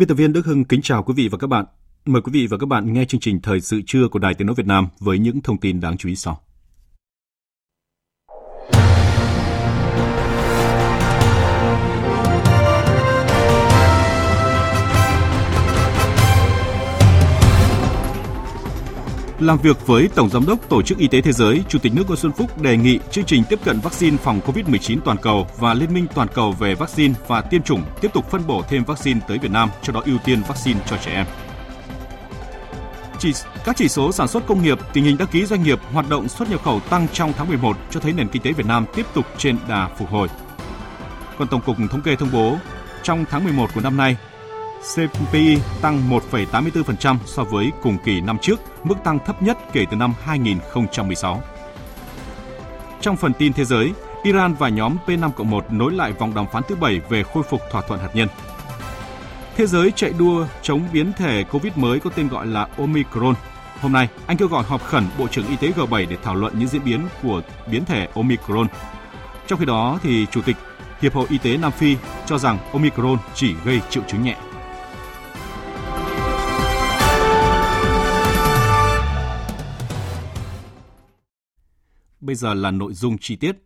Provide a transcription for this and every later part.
Biên tập viên Đức Hưng kính chào quý vị và các bạn. Mời quý vị và các bạn nghe chương trình Thời sự trưa của Đài Tiếng Nói Việt Nam với những thông tin đáng chú ý sau. Làm việc với Tổng Giám đốc Tổ chức Y tế Thế giới, Chủ tịch nước Nguyễn Xuân Phúc đề nghị chương trình tiếp cận vaccine phòng COVID-19 toàn cầu và Liên minh toàn cầu về vaccine và tiêm chủng tiếp tục phân bổ thêm vaccine tới Việt Nam, cho đó ưu tiên vaccine cho trẻ em. Chỉ, các chỉ số sản xuất công nghiệp, tình hình đăng ký doanh nghiệp, hoạt động xuất nhập khẩu tăng trong tháng 11 cho thấy nền kinh tế Việt Nam tiếp tục trên đà phục hồi. Còn Tổng cục Thống kê thông bố, trong tháng 11 của năm nay, CPI tăng 1,84% so với cùng kỳ năm trước, mức tăng thấp nhất kể từ năm 2016. Trong phần tin thế giới, Iran và nhóm P5-1 nối lại vòng đàm phán thứ bảy về khôi phục thỏa thuận hạt nhân. Thế giới chạy đua chống biến thể COVID mới có tên gọi là Omicron. Hôm nay, anh kêu gọi họp khẩn Bộ trưởng Y tế G7 để thảo luận những diễn biến của biến thể Omicron. Trong khi đó, thì Chủ tịch Hiệp hội Y tế Nam Phi cho rằng Omicron chỉ gây triệu chứng nhẹ. Bây giờ là nội dung chi tiết.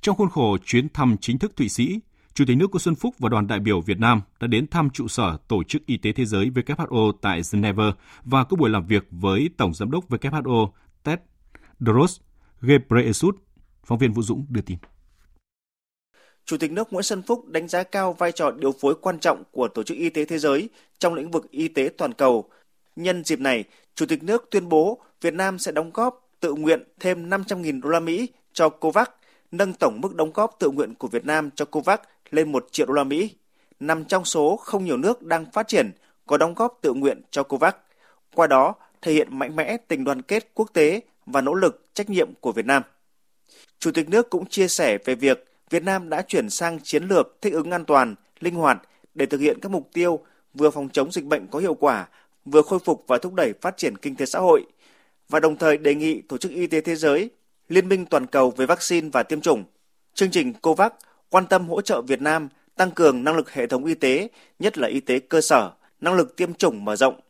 Trong khuôn khổ chuyến thăm chính thức Thụy Sĩ, Chủ tịch nước Nguyễn Xuân Phúc và đoàn đại biểu Việt Nam đã đến thăm trụ sở Tổ chức Y tế Thế giới WHO tại Geneva và có buổi làm việc với Tổng Giám đốc WHO Tedros Ghebreyesus. Phóng viên Vũ Dũng đưa tin. Chủ tịch nước Nguyễn Xuân Phúc đánh giá cao vai trò điều phối quan trọng của Tổ chức Y tế Thế giới trong lĩnh vực y tế toàn cầu. Nhân dịp này, Chủ tịch nước tuyên bố Việt Nam sẽ đóng góp tự nguyện thêm 500.000 đô la Mỹ cho COVAX, nâng tổng mức đóng góp tự nguyện của Việt Nam cho COVAX lên 1 triệu đô la Mỹ, nằm trong số không nhiều nước đang phát triển có đóng góp tự nguyện cho COVAX. Qua đó, thể hiện mạnh mẽ tình đoàn kết quốc tế và nỗ lực trách nhiệm của Việt Nam. Chủ tịch nước cũng chia sẻ về việc Việt Nam đã chuyển sang chiến lược thích ứng an toàn, linh hoạt để thực hiện các mục tiêu vừa phòng chống dịch bệnh có hiệu quả, vừa khôi phục và thúc đẩy phát triển kinh tế xã hội – và đồng thời đề nghị Tổ chức Y tế Thế giới, Liên minh toàn cầu về vaccine và tiêm chủng, chương trình COVAX quan tâm hỗ trợ Việt Nam tăng cường năng lực hệ thống y tế, nhất là y tế cơ sở, năng lực tiêm chủng mở rộng.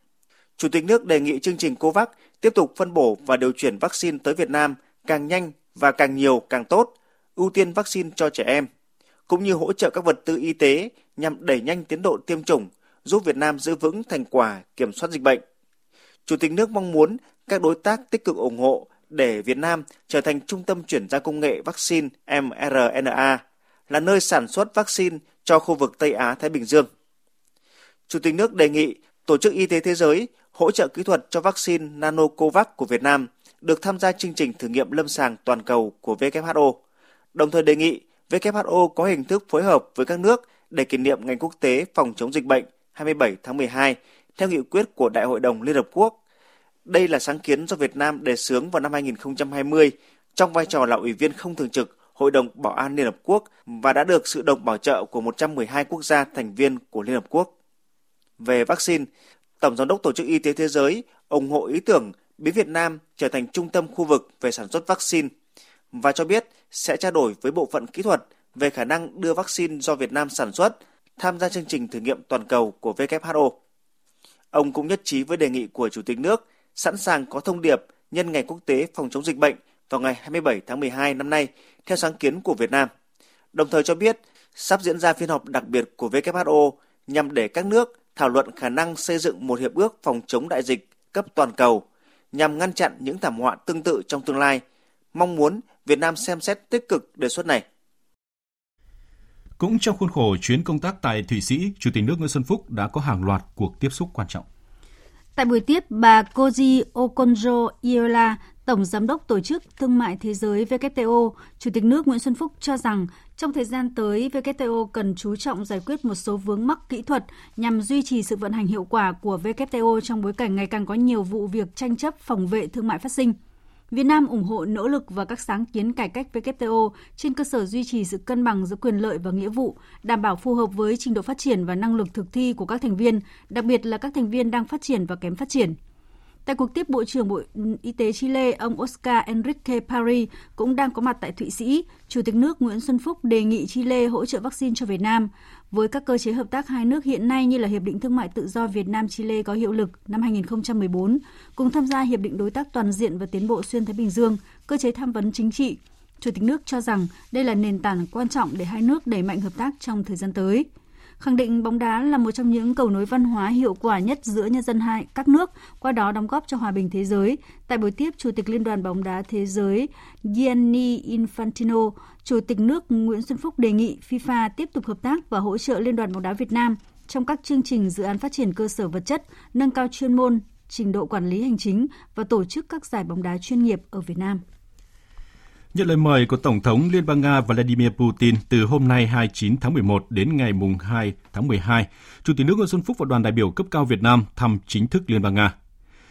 Chủ tịch nước đề nghị chương trình COVAX tiếp tục phân bổ và điều chuyển vaccine tới Việt Nam càng nhanh và càng nhiều càng tốt, ưu tiên vaccine cho trẻ em, cũng như hỗ trợ các vật tư y tế nhằm đẩy nhanh tiến độ tiêm chủng, giúp Việt Nam giữ vững thành quả kiểm soát dịch bệnh. Chủ tịch nước mong muốn các đối tác tích cực ủng hộ để Việt Nam trở thành trung tâm chuyển giao công nghệ vaccine mRNA, là nơi sản xuất vaccine cho khu vực Tây Á-Thái Bình Dương. Chủ tịch nước đề nghị Tổ chức Y tế Thế giới hỗ trợ kỹ thuật cho vaccine Nanocovax của Việt Nam được tham gia chương trình thử nghiệm lâm sàng toàn cầu của WHO, đồng thời đề nghị WHO có hình thức phối hợp với các nước để kỷ niệm Ngày Quốc tế phòng chống dịch bệnh 27 tháng 12 theo nghị quyết của Đại hội đồng Liên Hợp Quốc đây là sáng kiến do Việt Nam đề xướng vào năm 2020 trong vai trò là ủy viên không thường trực Hội đồng Bảo an Liên Hợp Quốc và đã được sự đồng bảo trợ của 112 quốc gia thành viên của Liên Hợp Quốc. Về vaccine, Tổng Giám đốc Tổ chức Y tế Thế giới ủng hộ ý tưởng biến Việt Nam trở thành trung tâm khu vực về sản xuất vaccine và cho biết sẽ trao đổi với bộ phận kỹ thuật về khả năng đưa vaccine do Việt Nam sản xuất tham gia chương trình thử nghiệm toàn cầu của WHO. Ông cũng nhất trí với đề nghị của Chủ tịch nước sẵn sàng có thông điệp nhân ngày quốc tế phòng chống dịch bệnh vào ngày 27 tháng 12 năm nay theo sáng kiến của Việt Nam. Đồng thời cho biết sắp diễn ra phiên họp đặc biệt của WHO nhằm để các nước thảo luận khả năng xây dựng một hiệp ước phòng chống đại dịch cấp toàn cầu nhằm ngăn chặn những thảm họa tương tự trong tương lai. Mong muốn Việt Nam xem xét tích cực đề xuất này. Cũng trong khuôn khổ chuyến công tác tại Thụy Sĩ, Chủ tịch nước Nguyễn Xuân Phúc đã có hàng loạt cuộc tiếp xúc quan trọng. Tại buổi tiếp, bà Koji Okonjo Iweala, Tổng Giám đốc Tổ chức Thương mại Thế giới WTO, Chủ tịch nước Nguyễn Xuân Phúc cho rằng trong thời gian tới, WTO cần chú trọng giải quyết một số vướng mắc kỹ thuật nhằm duy trì sự vận hành hiệu quả của WTO trong bối cảnh ngày càng có nhiều vụ việc tranh chấp phòng vệ thương mại phát sinh. Việt Nam ủng hộ nỗ lực và các sáng kiến cải cách WTO trên cơ sở duy trì sự cân bằng giữa quyền lợi và nghĩa vụ, đảm bảo phù hợp với trình độ phát triển và năng lực thực thi của các thành viên, đặc biệt là các thành viên đang phát triển và kém phát triển. Tại cuộc tiếp Bộ trưởng Bộ Y tế Chile, ông Oscar Enrique Paris cũng đang có mặt tại Thụy Sĩ. Chủ tịch nước Nguyễn Xuân Phúc đề nghị Chile hỗ trợ vaccine cho Việt Nam. Với các cơ chế hợp tác hai nước hiện nay như là Hiệp định Thương mại Tự do Việt Nam-Chile có hiệu lực năm 2014, cùng tham gia Hiệp định Đối tác Toàn diện và Tiến bộ Xuyên Thái Bình Dương, cơ chế tham vấn chính trị. Chủ tịch nước cho rằng đây là nền tảng quan trọng để hai nước đẩy mạnh hợp tác trong thời gian tới khẳng định bóng đá là một trong những cầu nối văn hóa hiệu quả nhất giữa nhân dân hai các nước, qua đó đóng góp cho hòa bình thế giới. Tại buổi tiếp, Chủ tịch Liên đoàn bóng đá thế giới Gianni Infantino, Chủ tịch nước Nguyễn Xuân Phúc đề nghị FIFA tiếp tục hợp tác và hỗ trợ Liên đoàn bóng đá Việt Nam trong các chương trình dự án phát triển cơ sở vật chất, nâng cao chuyên môn, trình độ quản lý hành chính và tổ chức các giải bóng đá chuyên nghiệp ở Việt Nam. Nhận lời mời của Tổng thống Liên bang Nga Vladimir Putin từ hôm nay 29 tháng 11 đến ngày 2 tháng 12, Chủ tịch nước Nguyễn Xuân Phúc và đoàn đại biểu cấp cao Việt Nam thăm chính thức Liên bang Nga.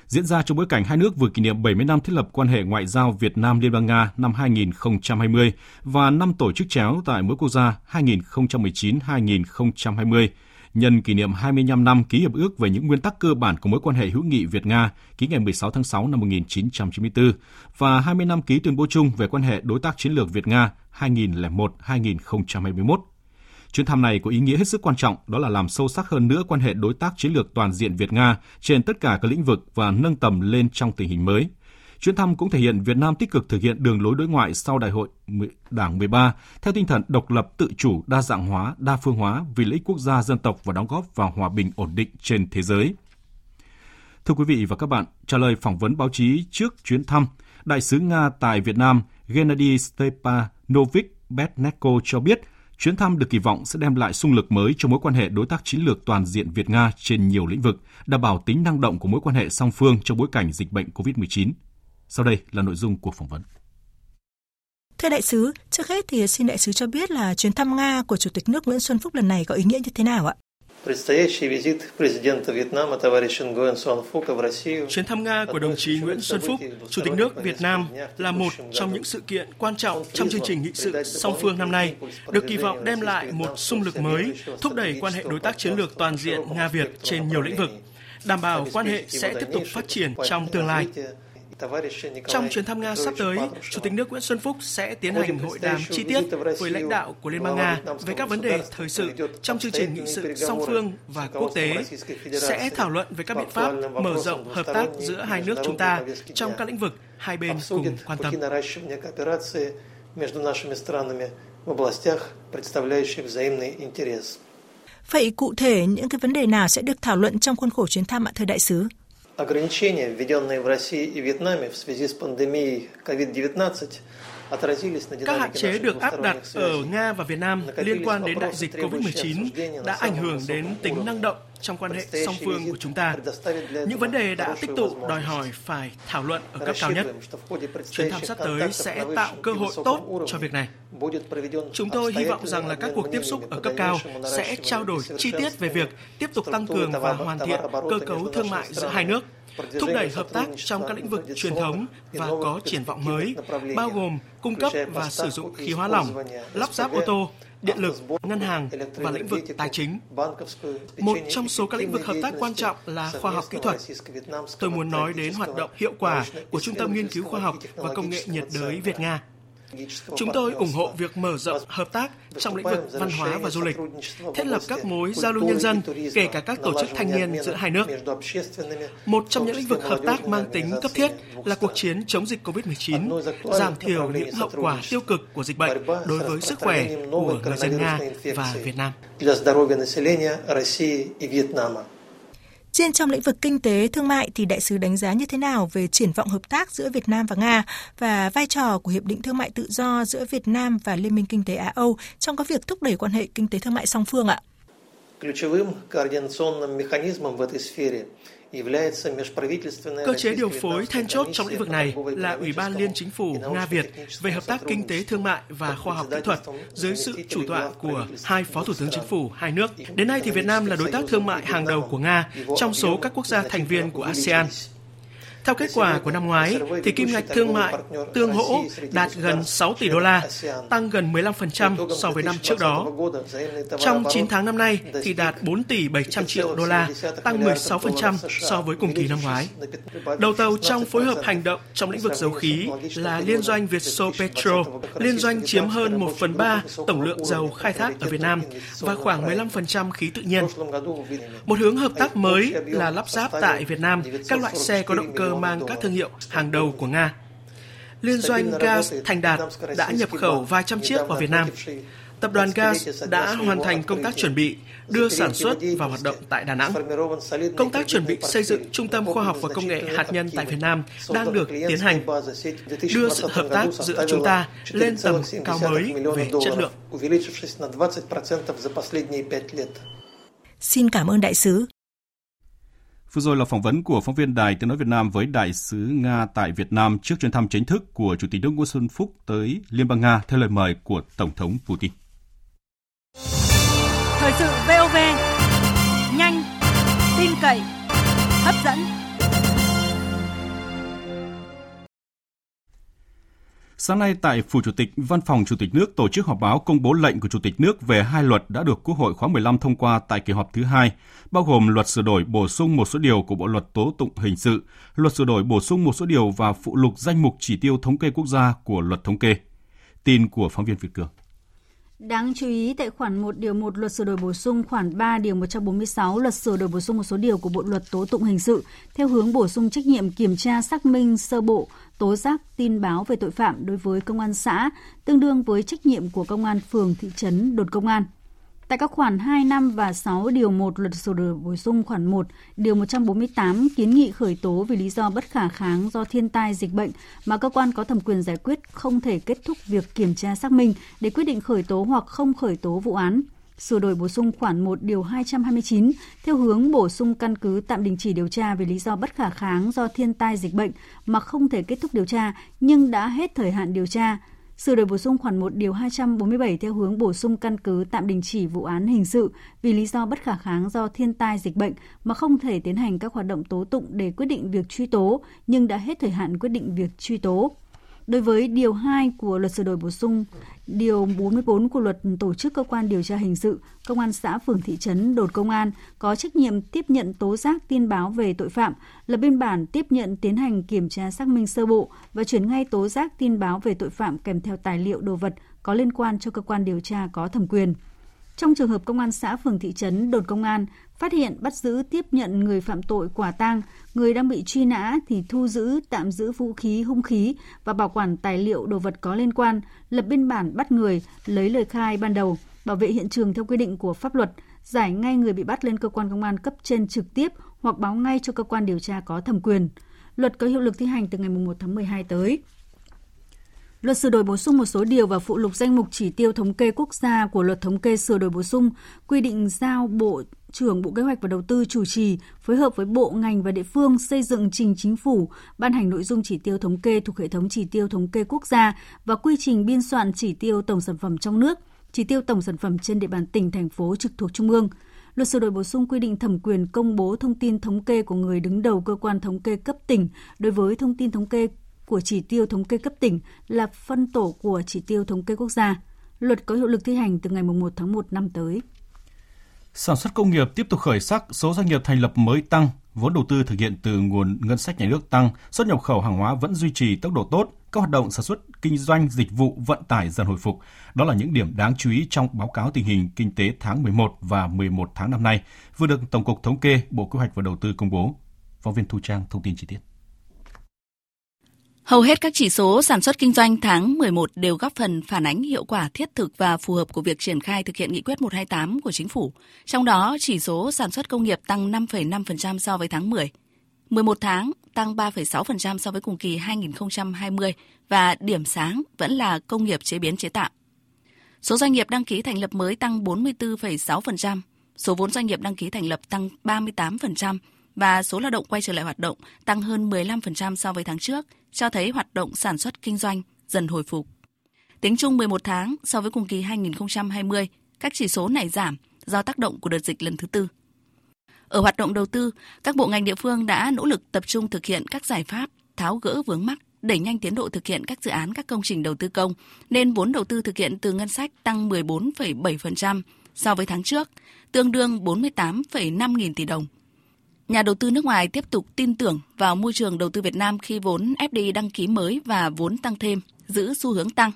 Diễn ra trong bối cảnh hai nước vừa kỷ niệm 70 năm thiết lập quan hệ ngoại giao Việt Nam Liên bang Nga năm 2020 và năm tổ chức chéo tại mỗi quốc gia 2019-2020 nhân kỷ niệm 25 năm ký hiệp ước về những nguyên tắc cơ bản của mối quan hệ hữu nghị Việt-Nga ký ngày 16 tháng 6 năm 1994 và 20 năm ký tuyên bố chung về quan hệ đối tác chiến lược Việt-Nga 2001-2021. Chuyến thăm này có ý nghĩa hết sức quan trọng, đó là làm sâu sắc hơn nữa quan hệ đối tác chiến lược toàn diện Việt-Nga trên tất cả các lĩnh vực và nâng tầm lên trong tình hình mới – Chuyến thăm cũng thể hiện Việt Nam tích cực thực hiện đường lối đối ngoại sau Đại hội Đảng 13 theo tinh thần độc lập, tự chủ, đa dạng hóa, đa phương hóa vì lợi ích quốc gia, dân tộc và đóng góp vào hòa bình ổn định trên thế giới. Thưa quý vị và các bạn, trả lời phỏng vấn báo chí trước chuyến thăm, Đại sứ Nga tại Việt Nam Gennady Stepanovich Betneko cho biết chuyến thăm được kỳ vọng sẽ đem lại xung lực mới cho mối quan hệ đối tác chiến lược toàn diện Việt-Nga trên nhiều lĩnh vực, đảm bảo tính năng động của mối quan hệ song phương trong bối cảnh dịch bệnh COVID-19. Sau đây là nội dung cuộc phỏng vấn. Thưa đại sứ, trước hết thì xin đại sứ cho biết là chuyến thăm Nga của Chủ tịch nước Nguyễn Xuân Phúc lần này có ý nghĩa như thế nào ạ? Chuyến thăm Nga của đồng chí Nguyễn Xuân Phúc, Chủ tịch nước Việt Nam là một trong những sự kiện quan trọng trong chương trình nghị sự song phương năm nay, được kỳ vọng đem lại một xung lực mới, thúc đẩy quan hệ đối tác chiến lược toàn diện Nga-Việt trên nhiều lĩnh vực, đảm bảo quan hệ sẽ tiếp tục phát triển trong tương lai. Trong chuyến thăm Nga sắp tới, Chủ tịch nước Nguyễn Xuân Phúc sẽ tiến hành hội đàm chi tiết với lãnh đạo của Liên bang Nga về các vấn đề thời sự trong chương trình nghị sự song phương và quốc tế, sẽ thảo luận về các biện pháp mở rộng hợp tác giữa hai nước chúng ta trong các lĩnh vực hai bên cùng quan tâm. Vậy cụ thể những cái vấn đề nào sẽ được thảo luận trong khuôn khổ chuyến thăm ạ thưa đại sứ? Ограничения, введенные в России и Вьетнаме в связи с пандемией COVID-19, các hạn chế được áp đặt ở Nga và Việt Nam liên quan đến đại dịch COVID-19 đã ảnh hưởng đến tính năng động trong quan hệ song phương của chúng ta. Những vấn đề đã tích tụ đòi hỏi phải thảo luận ở cấp cao nhất. Chuyến thăm sắp tới sẽ tạo cơ hội tốt cho việc này. Chúng tôi hy vọng rằng là các cuộc tiếp xúc ở cấp cao sẽ trao đổi chi tiết về việc tiếp tục tăng cường và hoàn thiện cơ cấu thương mại giữa hai nước thúc đẩy hợp tác trong các lĩnh vực truyền thống và có triển vọng mới, bao gồm cung cấp và sử dụng khí hóa lỏng, lắp ráp ô tô, điện lực, ngân hàng và lĩnh vực tài chính. Một trong số các lĩnh vực hợp tác quan trọng là khoa học kỹ thuật. Tôi muốn nói đến hoạt động hiệu quả của Trung tâm Nghiên cứu Khoa học và Công nghệ nhiệt đới Việt Nga. Chúng tôi ủng hộ việc mở rộng hợp tác trong lĩnh vực văn hóa và du lịch, thiết lập các mối giao lưu nhân dân, kể cả các tổ chức thanh niên giữa hai nước. Một trong những lĩnh vực hợp tác mang tính cấp thiết là cuộc chiến chống dịch COVID-19, giảm thiểu những hậu quả tiêu cực của dịch bệnh đối với sức khỏe của người dân Nga và Việt Nam. Trên trong lĩnh vực kinh tế, thương mại thì đại sứ đánh giá như thế nào về triển vọng hợp tác giữa Việt Nam và Nga và vai trò của Hiệp định Thương mại Tự do giữa Việt Nam và Liên minh Kinh tế Á-Âu trong các việc thúc đẩy quan hệ kinh tế thương mại song phương ạ? Ключевым координационным механизмом в этой сфере Cơ chế điều phối then chốt trong lĩnh vực này là Ủy ban Liên Chính phủ Nga-Việt về hợp tác kinh tế thương mại và khoa học kỹ thuật dưới sự chủ tọa của hai Phó Thủ tướng Chính phủ hai nước. Đến nay thì Việt Nam là đối tác thương mại hàng đầu của Nga trong số các quốc gia thành viên của ASEAN. Theo kết quả của năm ngoái, thì kim ngạch thương mại tương hỗ đạt gần 6 tỷ đô la, tăng gần 15% so với năm trước đó. Trong 9 tháng năm nay thì đạt 4 tỷ 700 triệu đô la, tăng 16% so với cùng kỳ năm ngoái. Đầu tàu trong phối hợp hành động trong lĩnh vực dầu khí là liên doanh Vietso Petro. Liên doanh chiếm hơn 1 phần 3 tổng lượng dầu khai thác ở Việt Nam và khoảng 15% khí tự nhiên. Một hướng hợp tác mới là lắp ráp tại Việt Nam các loại xe có động cơ mang các thương hiệu hàng đầu của Nga. Liên doanh Gas Thành Đạt đã nhập khẩu vài trăm chiếc vào Việt Nam. Tập đoàn Gas đã hoàn thành công tác chuẩn bị đưa sản xuất vào hoạt động tại Đà Nẵng. Công tác chuẩn bị xây dựng Trung tâm Khoa học và Công nghệ hạt nhân tại Việt Nam đang được tiến hành, đưa sự hợp tác giữa chúng ta lên tầm cao mới về chất lượng. Xin cảm ơn đại sứ. Vừa rồi là phỏng vấn của phóng viên Đài Tiếng Nói Việt Nam với Đại sứ Nga tại Việt Nam trước chuyến thăm chính thức của Chủ tịch nước Nguyễn Xuân Phúc tới Liên bang Nga theo lời mời của Tổng thống Putin. Thời sự VOV, nhanh, tin cậy, hấp dẫn. Sáng nay tại Phủ Chủ tịch, Văn phòng Chủ tịch nước tổ chức họp báo công bố lệnh của Chủ tịch nước về hai luật đã được Quốc hội khóa 15 thông qua tại kỳ họp thứ hai, bao gồm luật sửa đổi bổ sung một số điều của Bộ luật tố tụng hình sự, luật sửa đổi bổ sung một số điều và phụ lục danh mục chỉ tiêu thống kê quốc gia của luật thống kê. Tin của phóng viên Việt Cường. Đáng chú ý tại khoản 1 điều 1 luật sửa đổi bổ sung khoản 3 điều 146 luật sửa đổi bổ sung một số điều của Bộ luật tố tụng hình sự theo hướng bổ sung trách nhiệm kiểm tra xác minh sơ bộ tố giác tin báo về tội phạm đối với công an xã tương đương với trách nhiệm của công an phường thị trấn đồn công an. Tại các khoản 2, 5 và 6 điều 1 luật sửa đổi bổ sung khoản 1, điều 148 kiến nghị khởi tố vì lý do bất khả kháng do thiên tai dịch bệnh mà cơ quan có thẩm quyền giải quyết không thể kết thúc việc kiểm tra xác minh để quyết định khởi tố hoặc không khởi tố vụ án. Sửa đổi bổ sung khoản 1 điều 229 theo hướng bổ sung căn cứ tạm đình chỉ điều tra vì lý do bất khả kháng do thiên tai dịch bệnh mà không thể kết thúc điều tra, nhưng đã hết thời hạn điều tra Sửa đổi bổ sung khoản 1 điều 247 theo hướng bổ sung căn cứ tạm đình chỉ vụ án hình sự vì lý do bất khả kháng do thiên tai dịch bệnh mà không thể tiến hành các hoạt động tố tụng để quyết định việc truy tố, nhưng đã hết thời hạn quyết định việc truy tố. Đối với điều 2 của luật sửa đổi bổ sung, điều 44 của luật tổ chức cơ quan điều tra hình sự, công an xã phường thị trấn đồn công an có trách nhiệm tiếp nhận tố giác tin báo về tội phạm, lập biên bản tiếp nhận tiến hành kiểm tra xác minh sơ bộ và chuyển ngay tố giác tin báo về tội phạm kèm theo tài liệu đồ vật có liên quan cho cơ quan điều tra có thẩm quyền. Trong trường hợp công an xã phường thị trấn đồn công an phát hiện bắt giữ tiếp nhận người phạm tội quả tang, người đang bị truy nã thì thu giữ, tạm giữ vũ khí, hung khí và bảo quản tài liệu đồ vật có liên quan, lập biên bản bắt người, lấy lời khai ban đầu, bảo vệ hiện trường theo quy định của pháp luật, giải ngay người bị bắt lên cơ quan công an cấp trên trực tiếp hoặc báo ngay cho cơ quan điều tra có thẩm quyền. Luật có hiệu lực thi hành từ ngày 1 tháng 12 tới. Luật sửa đổi bổ sung một số điều và phụ lục danh mục chỉ tiêu thống kê quốc gia của luật thống kê sửa đổi bổ sung quy định giao Bộ trưởng Bộ Kế hoạch và Đầu tư chủ trì phối hợp với bộ ngành và địa phương xây dựng trình chính phủ ban hành nội dung chỉ tiêu thống kê thuộc hệ thống chỉ tiêu thống kê quốc gia và quy trình biên soạn chỉ tiêu tổng sản phẩm trong nước, chỉ tiêu tổng sản phẩm trên địa bàn tỉnh thành phố trực thuộc trung ương. Luật sửa đổi bổ sung quy định thẩm quyền công bố thông tin thống kê của người đứng đầu cơ quan thống kê cấp tỉnh đối với thông tin thống kê của chỉ tiêu thống kê cấp tỉnh là phân tổ của chỉ tiêu thống kê quốc gia. Luật có hiệu lực thi hành từ ngày 1 tháng 1 năm tới. Sản xuất công nghiệp tiếp tục khởi sắc, số doanh nghiệp thành lập mới tăng, vốn đầu tư thực hiện từ nguồn ngân sách nhà nước tăng, xuất nhập khẩu hàng hóa vẫn duy trì tốc độ tốt, các hoạt động sản xuất, kinh doanh, dịch vụ, vận tải dần hồi phục. Đó là những điểm đáng chú ý trong báo cáo tình hình kinh tế tháng 11 và 11 tháng năm nay, vừa được Tổng cục Thống kê, Bộ Kế hoạch và Đầu tư công bố. Phóng viên Thu Trang thông tin chi tiết. Hầu hết các chỉ số sản xuất kinh doanh tháng 11 đều góp phần phản ánh hiệu quả thiết thực và phù hợp của việc triển khai thực hiện nghị quyết 128 của chính phủ. Trong đó, chỉ số sản xuất công nghiệp tăng 5,5% so với tháng 10. 11 tháng tăng 3,6% so với cùng kỳ 2020 và điểm sáng vẫn là công nghiệp chế biến chế tạo. Số doanh nghiệp đăng ký thành lập mới tăng 44,6%, số vốn doanh nghiệp đăng ký thành lập tăng 38% và số lao động quay trở lại hoạt động tăng hơn 15% so với tháng trước, cho thấy hoạt động sản xuất kinh doanh dần hồi phục. Tính chung 11 tháng so với cùng kỳ 2020, các chỉ số này giảm do tác động của đợt dịch lần thứ tư. Ở hoạt động đầu tư, các bộ ngành địa phương đã nỗ lực tập trung thực hiện các giải pháp tháo gỡ vướng mắc, đẩy nhanh tiến độ thực hiện các dự án các công trình đầu tư công, nên vốn đầu tư thực hiện từ ngân sách tăng 14,7% so với tháng trước, tương đương 48,5 nghìn tỷ đồng. Nhà đầu tư nước ngoài tiếp tục tin tưởng vào môi trường đầu tư Việt Nam khi vốn FDI đăng ký mới và vốn tăng thêm, giữ xu hướng tăng.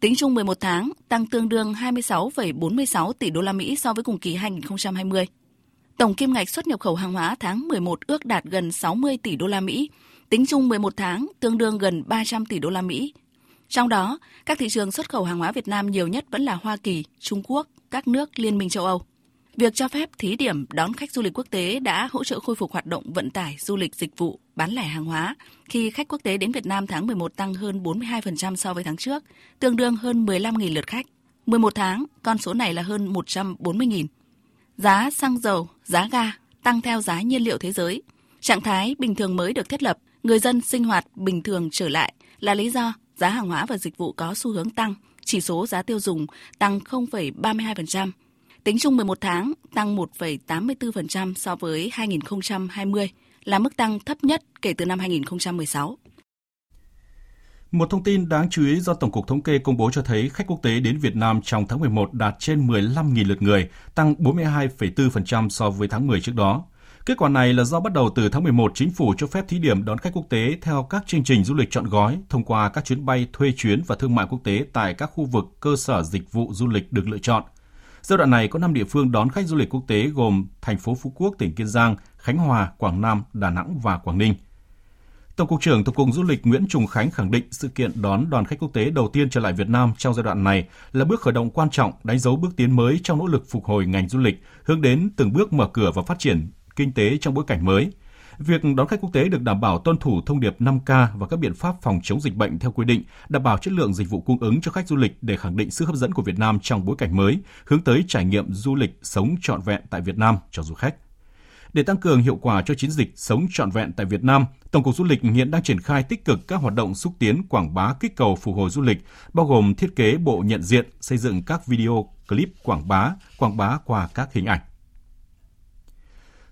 Tính chung 11 tháng, tăng tương đương 26,46 tỷ đô la Mỹ so với cùng kỳ 2020. Tổng kim ngạch xuất nhập khẩu hàng hóa tháng 11 ước đạt gần 60 tỷ đô la Mỹ, tính chung 11 tháng tương đương gần 300 tỷ đô la Mỹ. Trong đó, các thị trường xuất khẩu hàng hóa Việt Nam nhiều nhất vẫn là Hoa Kỳ, Trung Quốc, các nước Liên minh châu Âu. Việc cho phép thí điểm đón khách du lịch quốc tế đã hỗ trợ khôi phục hoạt động vận tải, du lịch dịch vụ, bán lẻ hàng hóa khi khách quốc tế đến Việt Nam tháng 11 tăng hơn 42% so với tháng trước, tương đương hơn 15.000 lượt khách. 11 tháng, con số này là hơn 140.000. Giá xăng dầu, giá ga tăng theo giá nhiên liệu thế giới. Trạng thái bình thường mới được thiết lập, người dân sinh hoạt bình thường trở lại là lý do giá hàng hóa và dịch vụ có xu hướng tăng, chỉ số giá tiêu dùng tăng 0,32%, Tính chung 11 tháng, tăng 1,84% so với 2020, là mức tăng thấp nhất kể từ năm 2016. Một thông tin đáng chú ý do Tổng cục Thống kê công bố cho thấy khách quốc tế đến Việt Nam trong tháng 11 đạt trên 15.000 lượt người, tăng 42,4% so với tháng 10 trước đó. Kết quả này là do bắt đầu từ tháng 11, chính phủ cho phép thí điểm đón khách quốc tế theo các chương trình du lịch chọn gói thông qua các chuyến bay thuê chuyến và thương mại quốc tế tại các khu vực cơ sở dịch vụ du lịch được lựa chọn – Giai đoạn này có 5 địa phương đón khách du lịch quốc tế gồm thành phố Phú Quốc, tỉnh Kiên Giang, Khánh Hòa, Quảng Nam, Đà Nẵng và Quảng Ninh. Tổng cục trưởng Tổng cục Du lịch Nguyễn Trùng Khánh khẳng định sự kiện đón đoàn khách quốc tế đầu tiên trở lại Việt Nam trong giai đoạn này là bước khởi động quan trọng, đánh dấu bước tiến mới trong nỗ lực phục hồi ngành du lịch, hướng đến từng bước mở cửa và phát triển kinh tế trong bối cảnh mới – Việc đón khách quốc tế được đảm bảo tuân thủ thông điệp 5K và các biện pháp phòng chống dịch bệnh theo quy định, đảm bảo chất lượng dịch vụ cung ứng cho khách du lịch để khẳng định sự hấp dẫn của Việt Nam trong bối cảnh mới, hướng tới trải nghiệm du lịch sống trọn vẹn tại Việt Nam cho du khách. Để tăng cường hiệu quả cho chiến dịch sống trọn vẹn tại Việt Nam, Tổng cục Du lịch hiện đang triển khai tích cực các hoạt động xúc tiến quảng bá kích cầu phục hồi du lịch, bao gồm thiết kế bộ nhận diện, xây dựng các video, clip quảng bá, quảng bá qua các hình ảnh.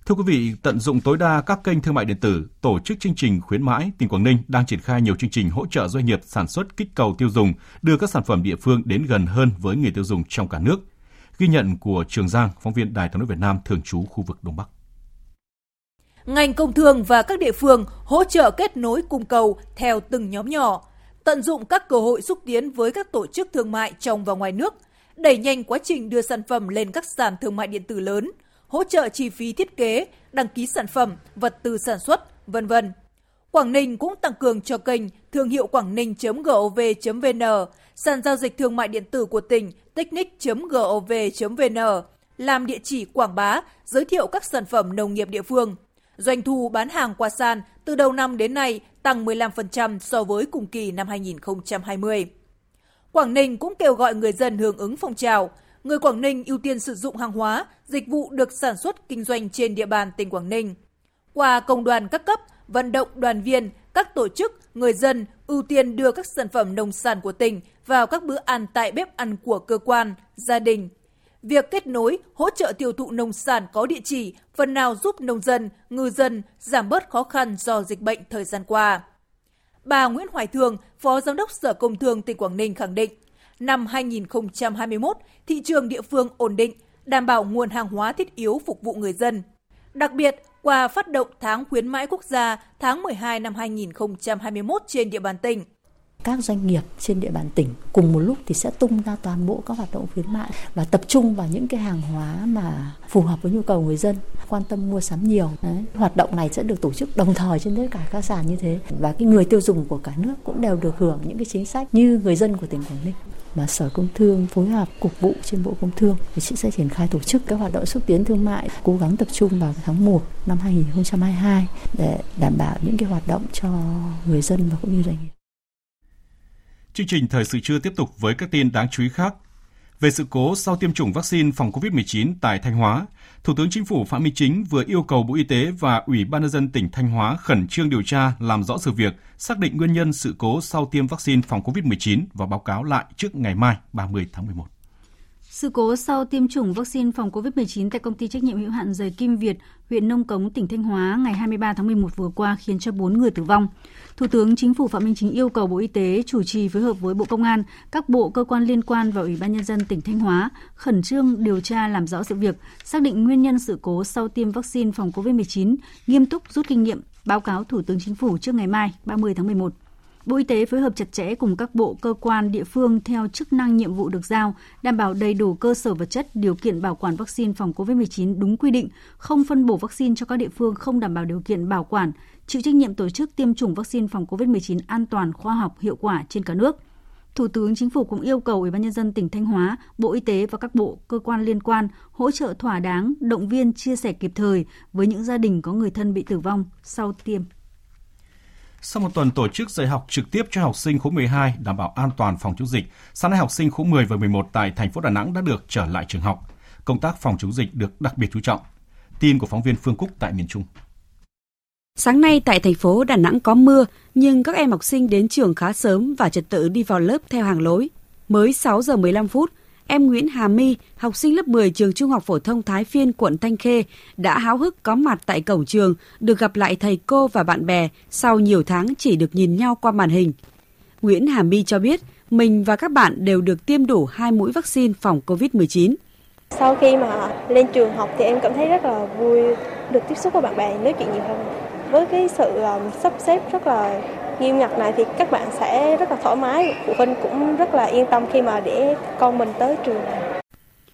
Thưa quý vị, tận dụng tối đa các kênh thương mại điện tử, tổ chức chương trình khuyến mãi, tỉnh Quảng Ninh đang triển khai nhiều chương trình hỗ trợ doanh nghiệp sản xuất kích cầu tiêu dùng, đưa các sản phẩm địa phương đến gần hơn với người tiêu dùng trong cả nước. Ghi nhận của Trường Giang, phóng viên Đài tiếng nói Việt Nam thường trú khu vực Đông Bắc. Ngành công thương và các địa phương hỗ trợ kết nối cung cầu theo từng nhóm nhỏ, tận dụng các cơ hội xúc tiến với các tổ chức thương mại trong và ngoài nước, đẩy nhanh quá trình đưa sản phẩm lên các sàn thương mại điện tử lớn – hỗ trợ chi phí thiết kế, đăng ký sản phẩm, vật tư sản xuất, vân vân. Quảng Ninh cũng tăng cường cho kênh thương hiệu quảng ninh.gov.vn, sàn giao dịch thương mại điện tử của tỉnh technic.gov.vn, làm địa chỉ quảng bá, giới thiệu các sản phẩm nông nghiệp địa phương. Doanh thu bán hàng qua sàn từ đầu năm đến nay tăng 15% so với cùng kỳ năm 2020. Quảng Ninh cũng kêu gọi người dân hưởng ứng phong trào người Quảng Ninh ưu tiên sử dụng hàng hóa, dịch vụ được sản xuất kinh doanh trên địa bàn tỉnh Quảng Ninh. Qua công đoàn các cấp, vận động đoàn viên, các tổ chức, người dân ưu tiên đưa các sản phẩm nông sản của tỉnh vào các bữa ăn tại bếp ăn của cơ quan, gia đình. Việc kết nối, hỗ trợ tiêu thụ nông sản có địa chỉ phần nào giúp nông dân, ngư dân giảm bớt khó khăn do dịch bệnh thời gian qua. Bà Nguyễn Hoài Thường, Phó Giám đốc Sở Công Thương tỉnh Quảng Ninh khẳng định, năm 2021, thị trường địa phương ổn định, đảm bảo nguồn hàng hóa thiết yếu phục vụ người dân. Đặc biệt, qua phát động tháng khuyến mãi quốc gia tháng 12 năm 2021 trên địa bàn tỉnh, các doanh nghiệp trên địa bàn tỉnh cùng một lúc thì sẽ tung ra toàn bộ các hoạt động khuyến mại và tập trung vào những cái hàng hóa mà phù hợp với nhu cầu người dân quan tâm mua sắm nhiều Đấy. hoạt động này sẽ được tổ chức đồng thời trên tất cả các sàn như thế và cái người tiêu dùng của cả nước cũng đều được hưởng những cái chính sách như người dân của tỉnh Quảng Ninh mà Sở Công Thương phối hợp cục vụ trên Bộ Công Thương thì chị sẽ triển khai tổ chức các hoạt động xúc tiến thương mại, cố gắng tập trung vào tháng 1 năm 2022 để đảm bảo những cái hoạt động cho người dân và cũng như doanh nghiệp. Chương trình thời sự trưa tiếp tục với các tin đáng chú ý khác. Về sự cố sau tiêm chủng vaccine phòng COVID-19 tại Thanh Hóa, Thủ tướng Chính phủ Phạm Minh Chính vừa yêu cầu Bộ Y tế và Ủy ban nhân dân tỉnh Thanh Hóa khẩn trương điều tra, làm rõ sự việc, xác định nguyên nhân sự cố sau tiêm vaccine phòng COVID-19 và báo cáo lại trước ngày mai 30 tháng 11. Sự cố sau tiêm chủng vaccine phòng COVID-19 tại công ty trách nhiệm hữu hạn giày Kim Việt, huyện Nông Cống, tỉnh Thanh Hóa ngày 23 tháng 11 vừa qua khiến cho 4 người tử vong. Thủ tướng Chính phủ Phạm Minh Chính yêu cầu Bộ Y tế chủ trì phối hợp với Bộ Công an, các bộ cơ quan liên quan và Ủy ban nhân dân tỉnh Thanh Hóa khẩn trương điều tra làm rõ sự việc, xác định nguyên nhân sự cố sau tiêm vaccine phòng COVID-19, nghiêm túc rút kinh nghiệm, báo cáo Thủ tướng Chính phủ trước ngày mai 30 tháng 11. Bộ Y tế phối hợp chặt chẽ cùng các bộ cơ quan địa phương theo chức năng nhiệm vụ được giao, đảm bảo đầy đủ cơ sở vật chất, điều kiện bảo quản vaccine phòng COVID-19 đúng quy định, không phân bổ vaccine cho các địa phương không đảm bảo điều kiện bảo quản, chịu trách nhiệm tổ chức tiêm chủng vaccine phòng COVID-19 an toàn, khoa học, hiệu quả trên cả nước. Thủ tướng Chính phủ cũng yêu cầu Ủy ban nhân dân tỉnh Thanh Hóa, Bộ Y tế và các bộ cơ quan liên quan hỗ trợ thỏa đáng, động viên chia sẻ kịp thời với những gia đình có người thân bị tử vong sau tiêm. Sau một tuần tổ chức dạy học trực tiếp cho học sinh khối 12 đảm bảo an toàn phòng chống dịch, sáng nay học sinh khối 10 và 11 tại thành phố Đà Nẵng đã được trở lại trường học. Công tác phòng chống dịch được đặc biệt chú trọng. Tin của phóng viên Phương Cúc tại miền Trung. Sáng nay tại thành phố Đà Nẵng có mưa, nhưng các em học sinh đến trường khá sớm và trật tự đi vào lớp theo hàng lối. Mới 6 giờ 15 phút, em Nguyễn Hà My, học sinh lớp 10 trường Trung học phổ thông Thái Phiên, quận Thanh Khê, đã háo hức có mặt tại cổng trường, được gặp lại thầy cô và bạn bè sau nhiều tháng chỉ được nhìn nhau qua màn hình. Nguyễn Hà My cho biết, mình và các bạn đều được tiêm đủ hai mũi vaccine phòng COVID-19. Sau khi mà lên trường học thì em cảm thấy rất là vui được tiếp xúc với bạn bè, nói chuyện nhiều hơn. Với cái sự ờ, sắp xếp rất là nghiêm ngặt này thì các bạn sẽ rất là thoải mái, phụ huynh cũng rất là yên tâm khi mà để con mình tới trường này.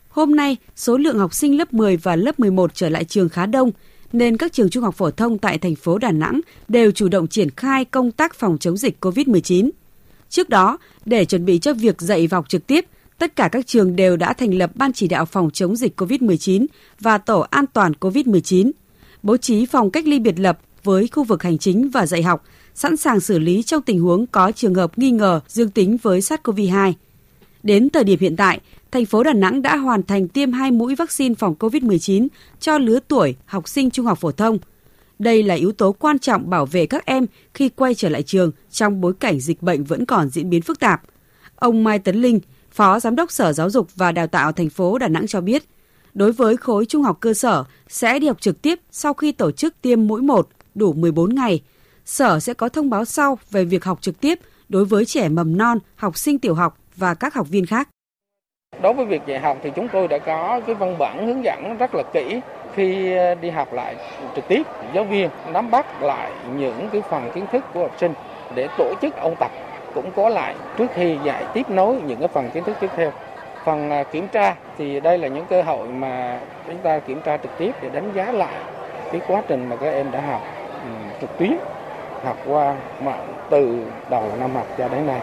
Hôm nay, số lượng học sinh lớp 10 và lớp 11 trở lại trường khá đông, nên các trường trung học phổ thông tại thành phố Đà Nẵng đều chủ động triển khai công tác phòng chống dịch COVID-19. Trước đó, để chuẩn bị cho việc dạy và học trực tiếp, tất cả các trường đều đã thành lập Ban chỉ đạo phòng chống dịch COVID-19 và Tổ an toàn COVID-19, bố trí phòng cách ly biệt lập với khu vực hành chính và dạy học, sẵn sàng xử lý trong tình huống có trường hợp nghi ngờ dương tính với SARS-CoV-2. Đến thời điểm hiện tại, thành phố Đà Nẵng đã hoàn thành tiêm hai mũi vaccine phòng COVID-19 cho lứa tuổi học sinh trung học phổ thông. Đây là yếu tố quan trọng bảo vệ các em khi quay trở lại trường trong bối cảnh dịch bệnh vẫn còn diễn biến phức tạp. Ông Mai Tấn Linh, Phó Giám đốc Sở Giáo dục và Đào tạo thành phố Đà Nẵng cho biết, đối với khối trung học cơ sở sẽ đi học trực tiếp sau khi tổ chức tiêm mũi 1 đủ 14 ngày. Sở sẽ có thông báo sau về việc học trực tiếp đối với trẻ mầm non, học sinh tiểu học và các học viên khác. Đối với việc dạy học thì chúng tôi đã có cái văn bản hướng dẫn rất là kỹ khi ờ, đi học lại trực tiếp. Giáo viên nắm bắt lại những cái phần kiến thức của học sinh để tổ chức ôn tập cũng có lại trước khi dạy tiếp nối những cái phần kiến thức tiếp theo. Phần ờ, kiểm tra thì đây là những cơ hội mà chúng ta kiểm tra trực tiếp để đánh giá lại cái quá trình mà các em đã học ừ, trực tuyến, học qua mạng từ đầu năm học cho đến nay.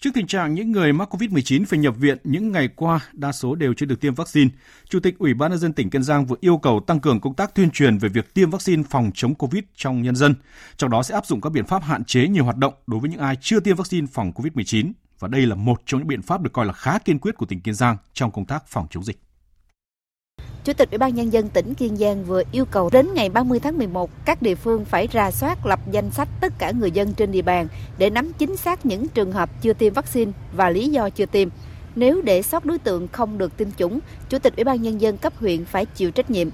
Trước tình trạng những người mắc COVID-19 phải nhập viện những ngày qua, đa số đều chưa được tiêm vaccine, Chủ tịch Ủy ban nhân dân tỉnh Kiên Giang vừa yêu cầu tăng cường công tác tuyên truyền về việc tiêm vaccine phòng chống COVID trong nhân dân. Trong đó sẽ áp dụng các biện pháp hạn chế nhiều hoạt động đối với những ai chưa tiêm vaccine phòng COVID-19 và đây là một trong những biện pháp được coi là khá kiên quyết của tỉnh Kiên Giang trong công tác phòng chống dịch. Chủ tịch Ủy ban Nhân dân tỉnh Kiên Giang vừa yêu cầu đến ngày 30 tháng 11, các địa phương phải ra soát lập danh sách tất cả người dân trên địa bàn để nắm chính xác những trường hợp chưa tiêm vaccine và lý do chưa tiêm. Nếu để sót đối tượng không được tiêm chủng, Chủ tịch Ủy ban Nhân dân cấp huyện phải chịu trách nhiệm.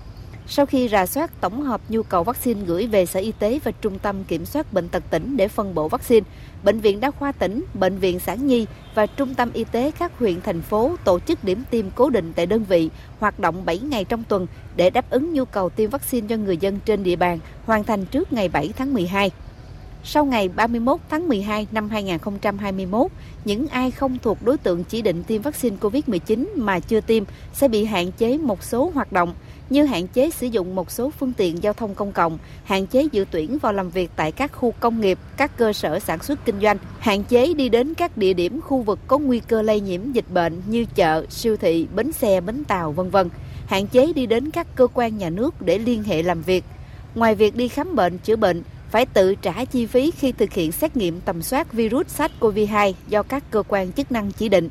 Sau khi rà soát tổng hợp nhu cầu vaccine gửi về Sở Y tế và Trung tâm Kiểm soát Bệnh tật tỉnh để phân bổ vaccine, Bệnh viện Đa khoa tỉnh, Bệnh viện Sản Nhi và Trung tâm Y tế các huyện, thành phố tổ chức điểm tiêm cố định tại đơn vị, hoạt động 7 ngày trong tuần để đáp ứng nhu cầu tiêm vaccine cho người dân trên địa bàn, hoàn thành trước ngày 7 tháng 12. Sau ngày 31 tháng 12 năm 2021, những ai không thuộc đối tượng chỉ định tiêm vaccine COVID-19 mà chưa tiêm sẽ bị hạn chế một số hoạt động như hạn chế sử dụng một số phương tiện giao thông công cộng, hạn chế dự tuyển vào làm việc tại các khu công nghiệp, các cơ sở sản xuất kinh doanh, hạn chế đi đến các địa điểm khu vực có nguy cơ lây nhiễm dịch bệnh như chợ, siêu thị, bến xe, bến tàu, vân vân, hạn chế đi đến các cơ quan nhà nước để liên hệ làm việc. Ngoài việc đi khám bệnh, chữa bệnh, phải tự trả chi phí khi thực hiện xét nghiệm tầm soát virus SARS-CoV-2 do các cơ quan chức năng chỉ định.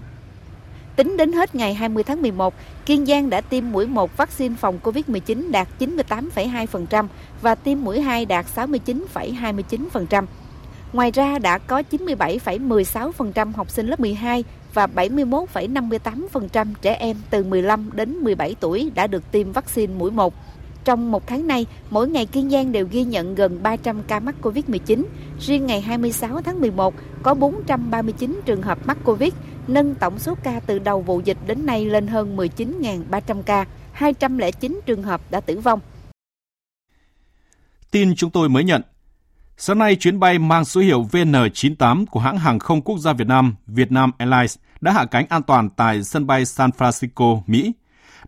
Tính đến hết ngày 20 tháng 11, Kiên Giang đã tiêm mũi 1 vaccine phòng COVID-19 đạt 98,2% và tiêm mũi 2 đạt 69,29%. Ngoài ra đã có 97,16% học sinh lớp 12 và 71,58% trẻ em từ 15 đến 17 tuổi đã được tiêm vaccine mũi 1. Trong một tháng nay, mỗi ngày Kiên Giang đều ghi nhận gần 300 ca mắc COVID-19. Riêng ngày 26 tháng 11 có 439 trường hợp mắc COVID, nâng tổng số ca từ đầu vụ dịch đến nay lên hơn 19.300 ca, 209 trường hợp đã tử vong. Tin chúng tôi mới nhận. Sáng nay, chuyến bay mang số hiệu VN98 của hãng hàng không quốc gia Việt Nam, Vietnam Airlines, đã hạ cánh an toàn tại sân bay San Francisco, Mỹ.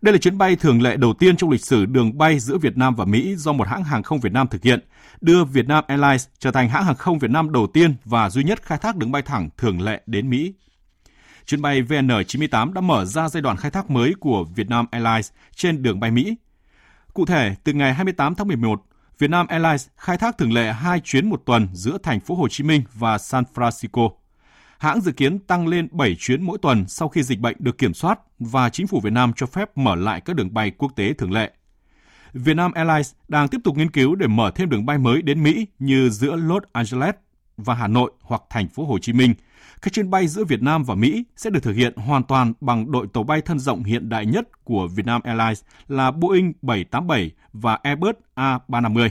Đây là chuyến bay thường lệ đầu tiên trong lịch sử đường bay giữa Việt Nam và Mỹ do một hãng hàng không Việt Nam thực hiện, đưa Vietnam Airlines trở thành hãng hàng không Việt Nam đầu tiên và duy nhất khai thác đường bay thẳng thường lệ đến Mỹ. Chuyến bay VN98 đã mở ra giai đoạn khai thác mới của Vietnam Airlines trên đường bay Mỹ. Cụ thể, từ ngày 28 tháng 11, Vietnam Airlines khai thác thường lệ hai chuyến một tuần giữa thành phố Hồ Chí Minh và San Francisco. Hãng dự kiến tăng lên 7 chuyến mỗi tuần sau khi dịch bệnh được kiểm soát và chính phủ Việt Nam cho phép mở lại các đường bay quốc tế thường lệ. Vietnam Airlines đang tiếp tục nghiên cứu để mở thêm đường bay mới đến Mỹ như giữa Los Angeles và Hà Nội hoặc thành phố Hồ Chí Minh. Các chuyến bay giữa Việt Nam và Mỹ sẽ được thực hiện hoàn toàn bằng đội tàu bay thân rộng hiện đại nhất của Vietnam Airlines là Boeing 787 và Airbus A350.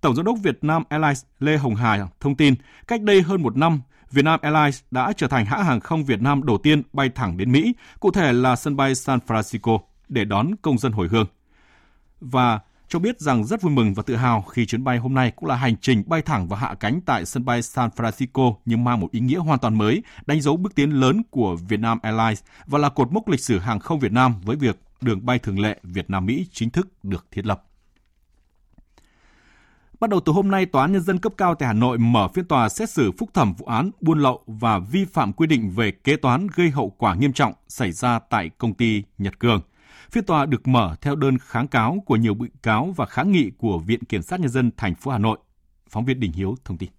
Tổng giám đốc Vietnam Airlines Lê Hồng Hà thông tin, cách đây hơn một năm, Vietnam Airlines đã trở thành hãng hàng không Việt Nam đầu tiên bay thẳng đến Mỹ, cụ thể là sân bay San Francisco, để đón công dân hồi hương. Và cho biết rằng rất vui mừng và tự hào khi chuyến bay hôm nay cũng là hành trình bay thẳng và hạ cánh tại sân bay San Francisco nhưng mang một ý nghĩa hoàn toàn mới, đánh dấu bước tiến lớn của Vietnam Airlines và là cột mốc lịch sử hàng không Việt Nam với việc đường bay thường lệ Việt Nam Mỹ chính thức được thiết lập. Bắt đầu từ hôm nay, Tòa án Nhân dân cấp cao tại Hà Nội mở phiên tòa xét xử phúc thẩm vụ án buôn lậu và vi phạm quy định về kế toán gây hậu quả nghiêm trọng xảy ra tại công ty Nhật Cường. Phiên tòa được mở theo đơn kháng cáo của nhiều bị cáo và kháng nghị của Viện Kiểm sát Nhân dân thành phố Hà Nội. Phóng viên Đình Hiếu thông tin.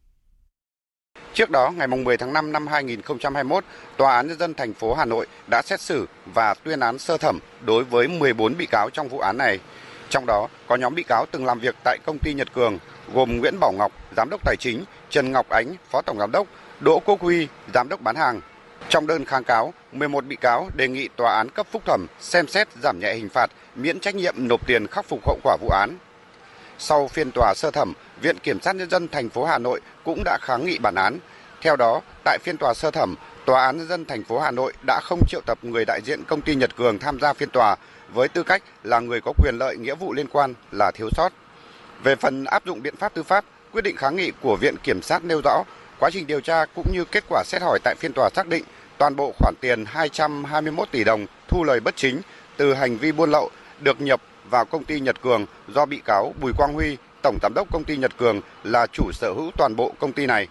Trước đó, ngày 10 tháng 5 năm 2021, Tòa án Nhân dân thành phố Hà Nội đã xét xử và tuyên án sơ thẩm đối với 14 bị cáo trong vụ án này. Trong đó có nhóm bị cáo từng làm việc tại công ty Nhật Cường gồm Nguyễn Bảo Ngọc, Giám đốc Tài chính, Trần Ngọc Ánh, Phó Tổng Giám đốc, Đỗ Quốc Huy, Giám đốc bán hàng. Trong đơn kháng cáo, 11 bị cáo đề nghị tòa án cấp phúc thẩm xem xét giảm nhẹ hình phạt, miễn trách nhiệm nộp tiền khắc phục hậu quả vụ án. Sau phiên tòa sơ thẩm, Viện Kiểm sát Nhân dân thành phố Hà Nội cũng đã kháng nghị bản án. Theo đó, tại phiên tòa sơ thẩm, Tòa án Nhân dân thành phố Hà Nội đã không triệu tập người đại diện công ty Nhật Cường tham gia phiên tòa với tư cách là người có quyền lợi nghĩa vụ liên quan là thiếu sót. Về phần áp dụng biện pháp tư pháp, quyết định kháng nghị của Viện Kiểm sát nêu rõ, quá trình điều tra cũng như kết quả xét hỏi tại phiên tòa xác định toàn bộ khoản tiền 221 tỷ đồng thu lời bất chính từ hành vi buôn lậu được nhập vào công ty Nhật Cường do bị cáo Bùi Quang Huy, tổng giám đốc công ty Nhật Cường là chủ sở hữu toàn bộ công ty này.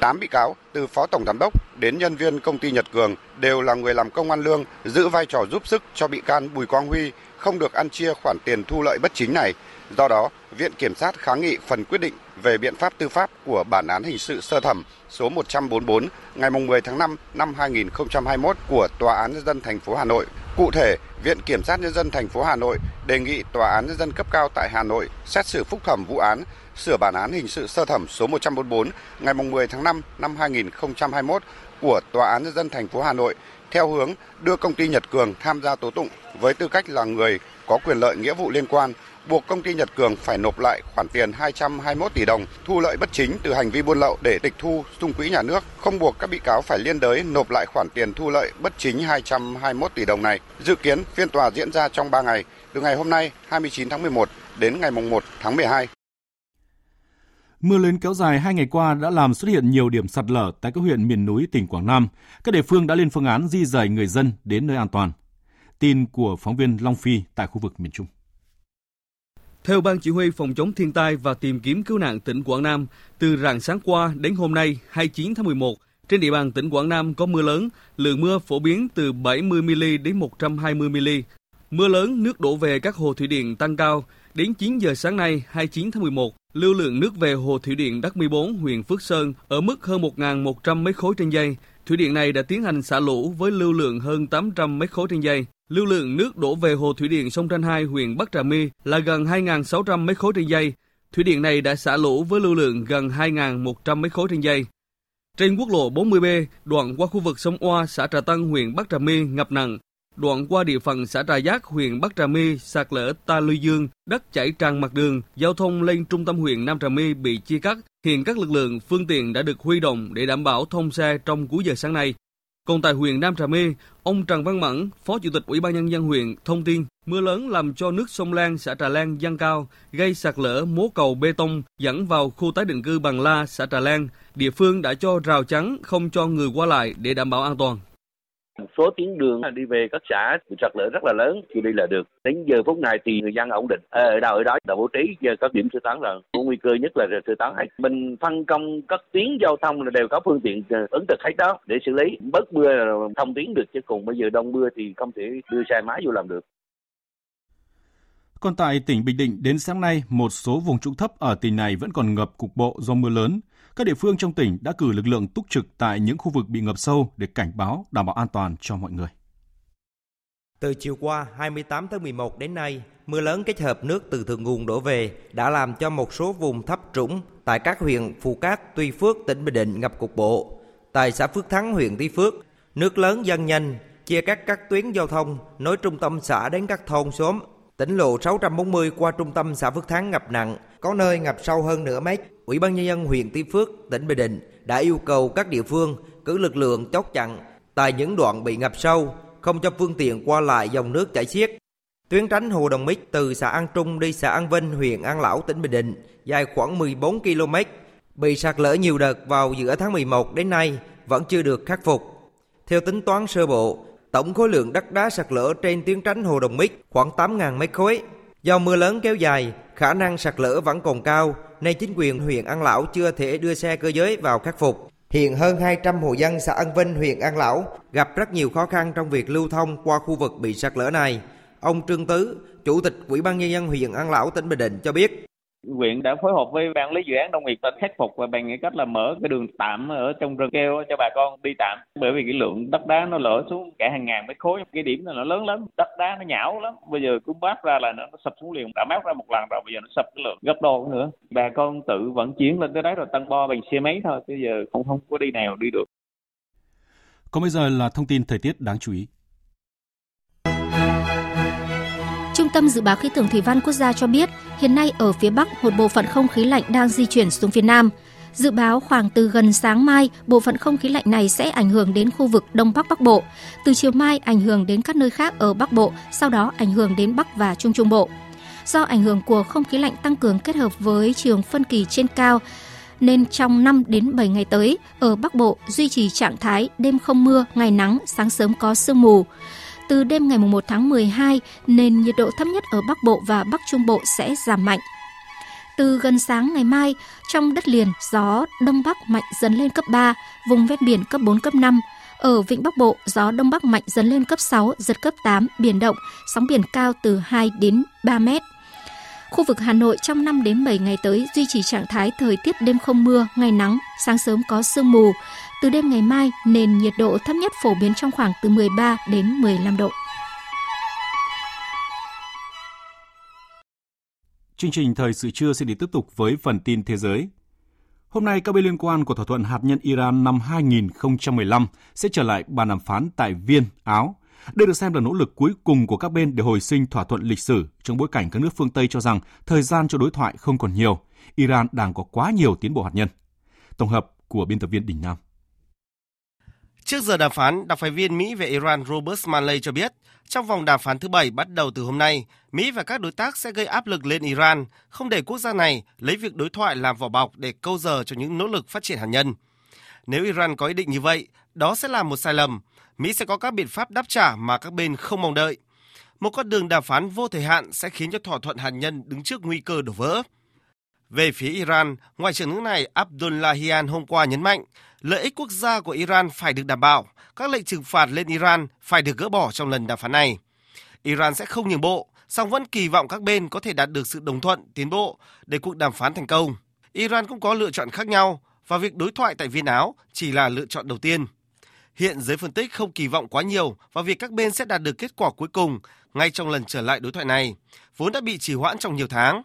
8 bị cáo từ phó tổng giám đốc đến nhân viên công ty Nhật Cường đều là người làm công ăn lương, giữ vai trò giúp sức cho bị can Bùi Quang Huy không được ăn chia khoản tiền thu lợi bất chính này. Do đó, Viện Kiểm sát kháng nghị phần quyết định về biện pháp tư pháp của bản án hình sự sơ thẩm số 144 ngày 10 tháng 5 năm 2021 của Tòa án nhân dân thành phố Hà Nội. Cụ thể, Viện Kiểm sát nhân dân thành phố Hà Nội đề nghị Tòa án nhân dân cấp cao tại Hà Nội xét xử phúc thẩm vụ án sửa bản án hình sự sơ thẩm số 144 ngày 10 tháng 5 năm 2021 của Tòa án nhân dân thành phố Hà Nội theo hướng đưa công ty Nhật Cường tham gia tố tụng với tư cách là người có quyền lợi nghĩa vụ liên quan buộc công ty Nhật Cường phải nộp lại khoản tiền 221 tỷ đồng thu lợi bất chính từ hành vi buôn lậu để tịch thu sung quỹ nhà nước, không buộc các bị cáo phải liên đới nộp lại khoản tiền thu lợi bất chính 221 tỷ đồng này. Dự kiến phiên tòa diễn ra trong 3 ngày, từ ngày hôm nay 29 tháng 11 đến ngày 1 tháng 12. Mưa lớn kéo dài hai ngày qua đã làm xuất hiện nhiều điểm sạt lở tại các huyện miền núi tỉnh Quảng Nam. Các địa phương đã lên phương án di rời người dân đến nơi an toàn. Tin của phóng viên Long Phi tại khu vực miền Trung. Theo Ban Chỉ huy Phòng chống thiên tai và tìm kiếm cứu nạn tỉnh Quảng Nam, từ rạng sáng qua đến hôm nay 29 tháng 11, trên địa bàn tỉnh Quảng Nam có mưa lớn, lượng mưa phổ biến từ 70mm đến 120mm. Mưa lớn, nước đổ về các hồ thủy điện tăng cao. Đến 9 giờ sáng nay, 29 tháng 11, lưu lượng nước về hồ thủy điện Đắc 14 huyện Phước Sơn ở mức hơn 1.100 m khối trên giây. Thủy điện này đã tiến hành xả lũ với lưu lượng hơn 800 mét khối trên giây. Lưu lượng nước đổ về hồ thủy điện sông Tranh 2 huyện Bắc Trà My là gần 2.600 mét khối trên giây. Thủy điện này đã xả lũ với lưu lượng gần 2.100 mét khối trên giây. Trên quốc lộ 40B, đoạn qua khu vực sông Oa, xã Trà Tân, huyện Bắc Trà My ngập nặng. Đoạn qua địa phận xã Trà Giác, huyện Bắc Trà My sạt lở Ta Luy Dương, đất chảy tràn mặt đường, giao thông lên trung tâm huyện Nam Trà My bị chia cắt. Hiện các lực lượng, phương tiện đã được huy động để đảm bảo thông xe trong cuối giờ sáng nay. Còn tại huyện Nam Trà My, ông Trần Văn Mẫn, Phó Chủ tịch Ủy ban Nhân dân huyện, thông tin mưa lớn làm cho nước sông Lan, xã Trà Lan dâng cao, gây sạt lở mố cầu bê tông dẫn vào khu tái định cư Bằng La, xã Trà Lan. Địa phương đã cho rào chắn không cho người qua lại để đảm bảo an toàn. Một số tuyến đường đi về các xã bị sạt lở rất là lớn, chưa đi là được. Đến giờ phút này thì người dân ổn định. Ờ, ở đâu ở đó đã bố trí giờ các điểm sơ tán rồi. Có nguy cơ nhất là sơ tán hết. Mình phân công các tuyến giao thông là đều có phương tiện ờ, ứng trực hết đó để xử lý. Bớt mưa là thông tuyến được chứ cùng bây giờ đông mưa thì không thể đưa xe máy vô làm được. Còn tại tỉnh Bình Định, đến sáng nay, một số vùng trũng thấp ở tỉnh này vẫn còn ngập cục bộ do mưa lớn. Các địa phương trong tỉnh đã cử lực lượng túc trực tại những khu vực bị ngập sâu để cảnh báo, đảm bảo an toàn cho mọi người. Từ chiều qua 28 tháng 11 đến nay, mưa lớn kết hợp nước từ thượng nguồn đổ về đã làm cho một số vùng thấp trũng tại các huyện Phù Cát, Tuy Phước, tỉnh Bình Định ngập cục bộ. Tại xã Phước Thắng, huyện Tuy Phước, nước lớn dâng nhanh, chia cắt các tuyến giao thông nối trung tâm xã đến các thôn xóm. Tỉnh lộ 640 qua trung tâm xã Phước Thắng ngập nặng, có nơi ngập sâu hơn nửa mét. Ủy ban nhân dân huyện Tuy Phước, tỉnh Bình Định đã yêu cầu các địa phương cử lực lượng chốt chặn tại những đoạn bị ngập sâu, không cho phương tiện qua lại dòng nước chảy xiết. Tuyến tránh Hồ Đồng Mít từ xã An Trung đi xã An Vinh, huyện An Lão, tỉnh Bình Định, dài khoảng 14 km, bị sạt lở nhiều đợt vào giữa tháng 11 đến nay vẫn chưa được khắc phục. Theo tính toán sơ bộ, tổng khối lượng đất đá sạt lở trên tuyến tránh Hồ Đồng Mít khoảng 8.000 mét khối. Do mưa lớn kéo dài, khả năng sạt lở vẫn còn cao, nên chính quyền huyện An Lão chưa thể đưa xe cơ giới vào khắc phục. Hiện hơn 200 hộ dân xã An Vinh, huyện An Lão gặp rất nhiều khó khăn trong việc lưu thông qua khu vực bị sạt lở này. Ông Trương Tứ, Chủ tịch Ủy ban Nhân dân huyện An Lão, tỉnh Bình Định cho biết. Huyện đã phối hợp với ban lý dự án nông nghiệp tỉnh khắc phục và bằng cách là mở cái đường tạm ở trong rừng keo cho bà con đi tạm. Bởi vì cái lượng đất đá nó lở xuống cả hàng ngàn mét khối, cái điểm này nó lớn lắm, đất đá nó nhão lắm. Bây giờ cũng bát ra là nó sập xuống liền, đã mát ra một lần rồi, bây giờ nó sập cái lượng gấp đôi nữa. Bà con tự vận chuyển lên tới đấy rồi tăng bo bằng xe máy thôi, bây giờ không không có đi nào đi được. Còn bây giờ là thông tin thời tiết đáng chú ý. Tâm Dự báo Khí tượng Thủy văn Quốc gia cho biết, hiện nay ở phía Bắc một bộ phận không khí lạnh đang di chuyển xuống phía Nam. Dự báo khoảng từ gần sáng mai, bộ phận không khí lạnh này sẽ ảnh hưởng đến khu vực Đông Bắc Bắc Bộ. Từ chiều mai ảnh hưởng đến các nơi khác ở Bắc Bộ, sau đó ảnh hưởng đến Bắc và Trung Trung Bộ. Do ảnh hưởng của không khí lạnh tăng cường kết hợp với trường phân kỳ trên cao, nên trong 5 đến 7 ngày tới, ở Bắc Bộ duy trì trạng thái đêm không mưa, ngày nắng, sáng sớm có sương mù. Từ đêm ngày 1 tháng 12, nền nhiệt độ thấp nhất ở Bắc Bộ và Bắc Trung Bộ sẽ giảm mạnh. Từ gần sáng ngày mai, trong đất liền gió Đông Bắc mạnh dần lên cấp 3, vùng ven biển cấp 4, cấp 5. Ở Vịnh Bắc Bộ, gió Đông Bắc mạnh dần lên cấp 6, giật cấp 8, biển động, sóng biển cao từ 2 đến 3 mét. Khu vực Hà Nội trong 5 đến 7 ngày tới duy trì trạng thái thời tiết đêm không mưa, ngày nắng, sáng sớm có sương mù. Từ đêm ngày mai, nền nhiệt độ thấp nhất phổ biến trong khoảng từ 13 đến 15 độ. Chương trình thời sự trưa sẽ đi tiếp tục với phần tin thế giới. Hôm nay, các bên liên quan của thỏa thuận hạt nhân Iran năm 2015 sẽ trở lại bàn đàm phán tại Viên, Áo. Đây được xem là nỗ lực cuối cùng của các bên để hồi sinh thỏa thuận lịch sử trong bối cảnh các nước phương Tây cho rằng thời gian cho đối thoại không còn nhiều. Iran đang có quá nhiều tiến bộ hạt nhân. Tổng hợp của biên tập viên Đình Nam. Trước giờ đàm phán, đặc phái viên Mỹ về Iran Robert Manley cho biết, trong vòng đàm phán thứ bảy bắt đầu từ hôm nay, Mỹ và các đối tác sẽ gây áp lực lên Iran, không để quốc gia này lấy việc đối thoại làm vỏ bọc để câu giờ cho những nỗ lực phát triển hạt nhân. Nếu Iran có ý định như vậy, đó sẽ là một sai lầm. Mỹ sẽ có các biện pháp đáp trả mà các bên không mong đợi. Một con đường đàm phán vô thời hạn sẽ khiến cho thỏa thuận hạt nhân đứng trước nguy cơ đổ vỡ. Về phía Iran, Ngoại trưởng nước này Abdullahian hôm qua nhấn mạnh, lợi ích quốc gia của Iran phải được đảm bảo, các lệnh trừng phạt lên Iran phải được gỡ bỏ trong lần đàm phán này. Iran sẽ không nhường bộ, song vẫn kỳ vọng các bên có thể đạt được sự đồng thuận, tiến bộ để cuộc đàm phán thành công. Iran cũng có lựa chọn khác nhau và việc đối thoại tại Viên Áo chỉ là lựa chọn đầu tiên. Hiện giới phân tích không kỳ vọng quá nhiều vào việc các bên sẽ đạt được kết quả cuối cùng ngay trong lần trở lại đối thoại này, vốn đã bị trì hoãn trong nhiều tháng.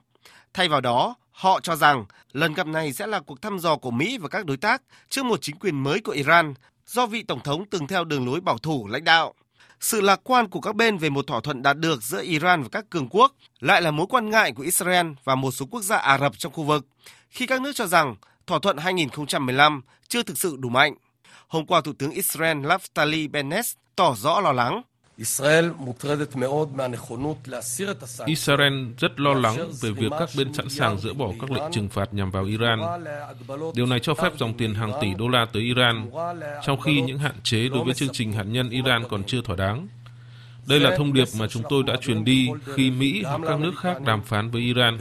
Thay vào đó, họ cho rằng lần gặp này sẽ là cuộc thăm dò của Mỹ và các đối tác trước một chính quyền mới của Iran do vị tổng thống từng theo đường lối bảo thủ lãnh đạo. Sự lạc quan của các bên về một thỏa thuận đạt được giữa Iran và các cường quốc lại là mối quan ngại của Israel và một số quốc gia Ả Rập trong khu vực, khi các nước cho rằng thỏa thuận 2015 chưa thực sự đủ mạnh. Hôm qua, Thủ tướng Israel Naftali Bennett tỏ rõ lo lắng. Israel rất lo lắng về việc các bên sẵn sàng dỡ bỏ các lệnh trừng phạt nhằm vào Iran. Điều này cho phép dòng tiền hàng tỷ đô la tới Iran, trong khi những hạn chế đối với chương trình hạt nhân Iran còn chưa thỏa đáng. Đây là thông điệp mà chúng tôi đã truyền đi khi Mỹ hoặc các nước khác đàm phán với Iran.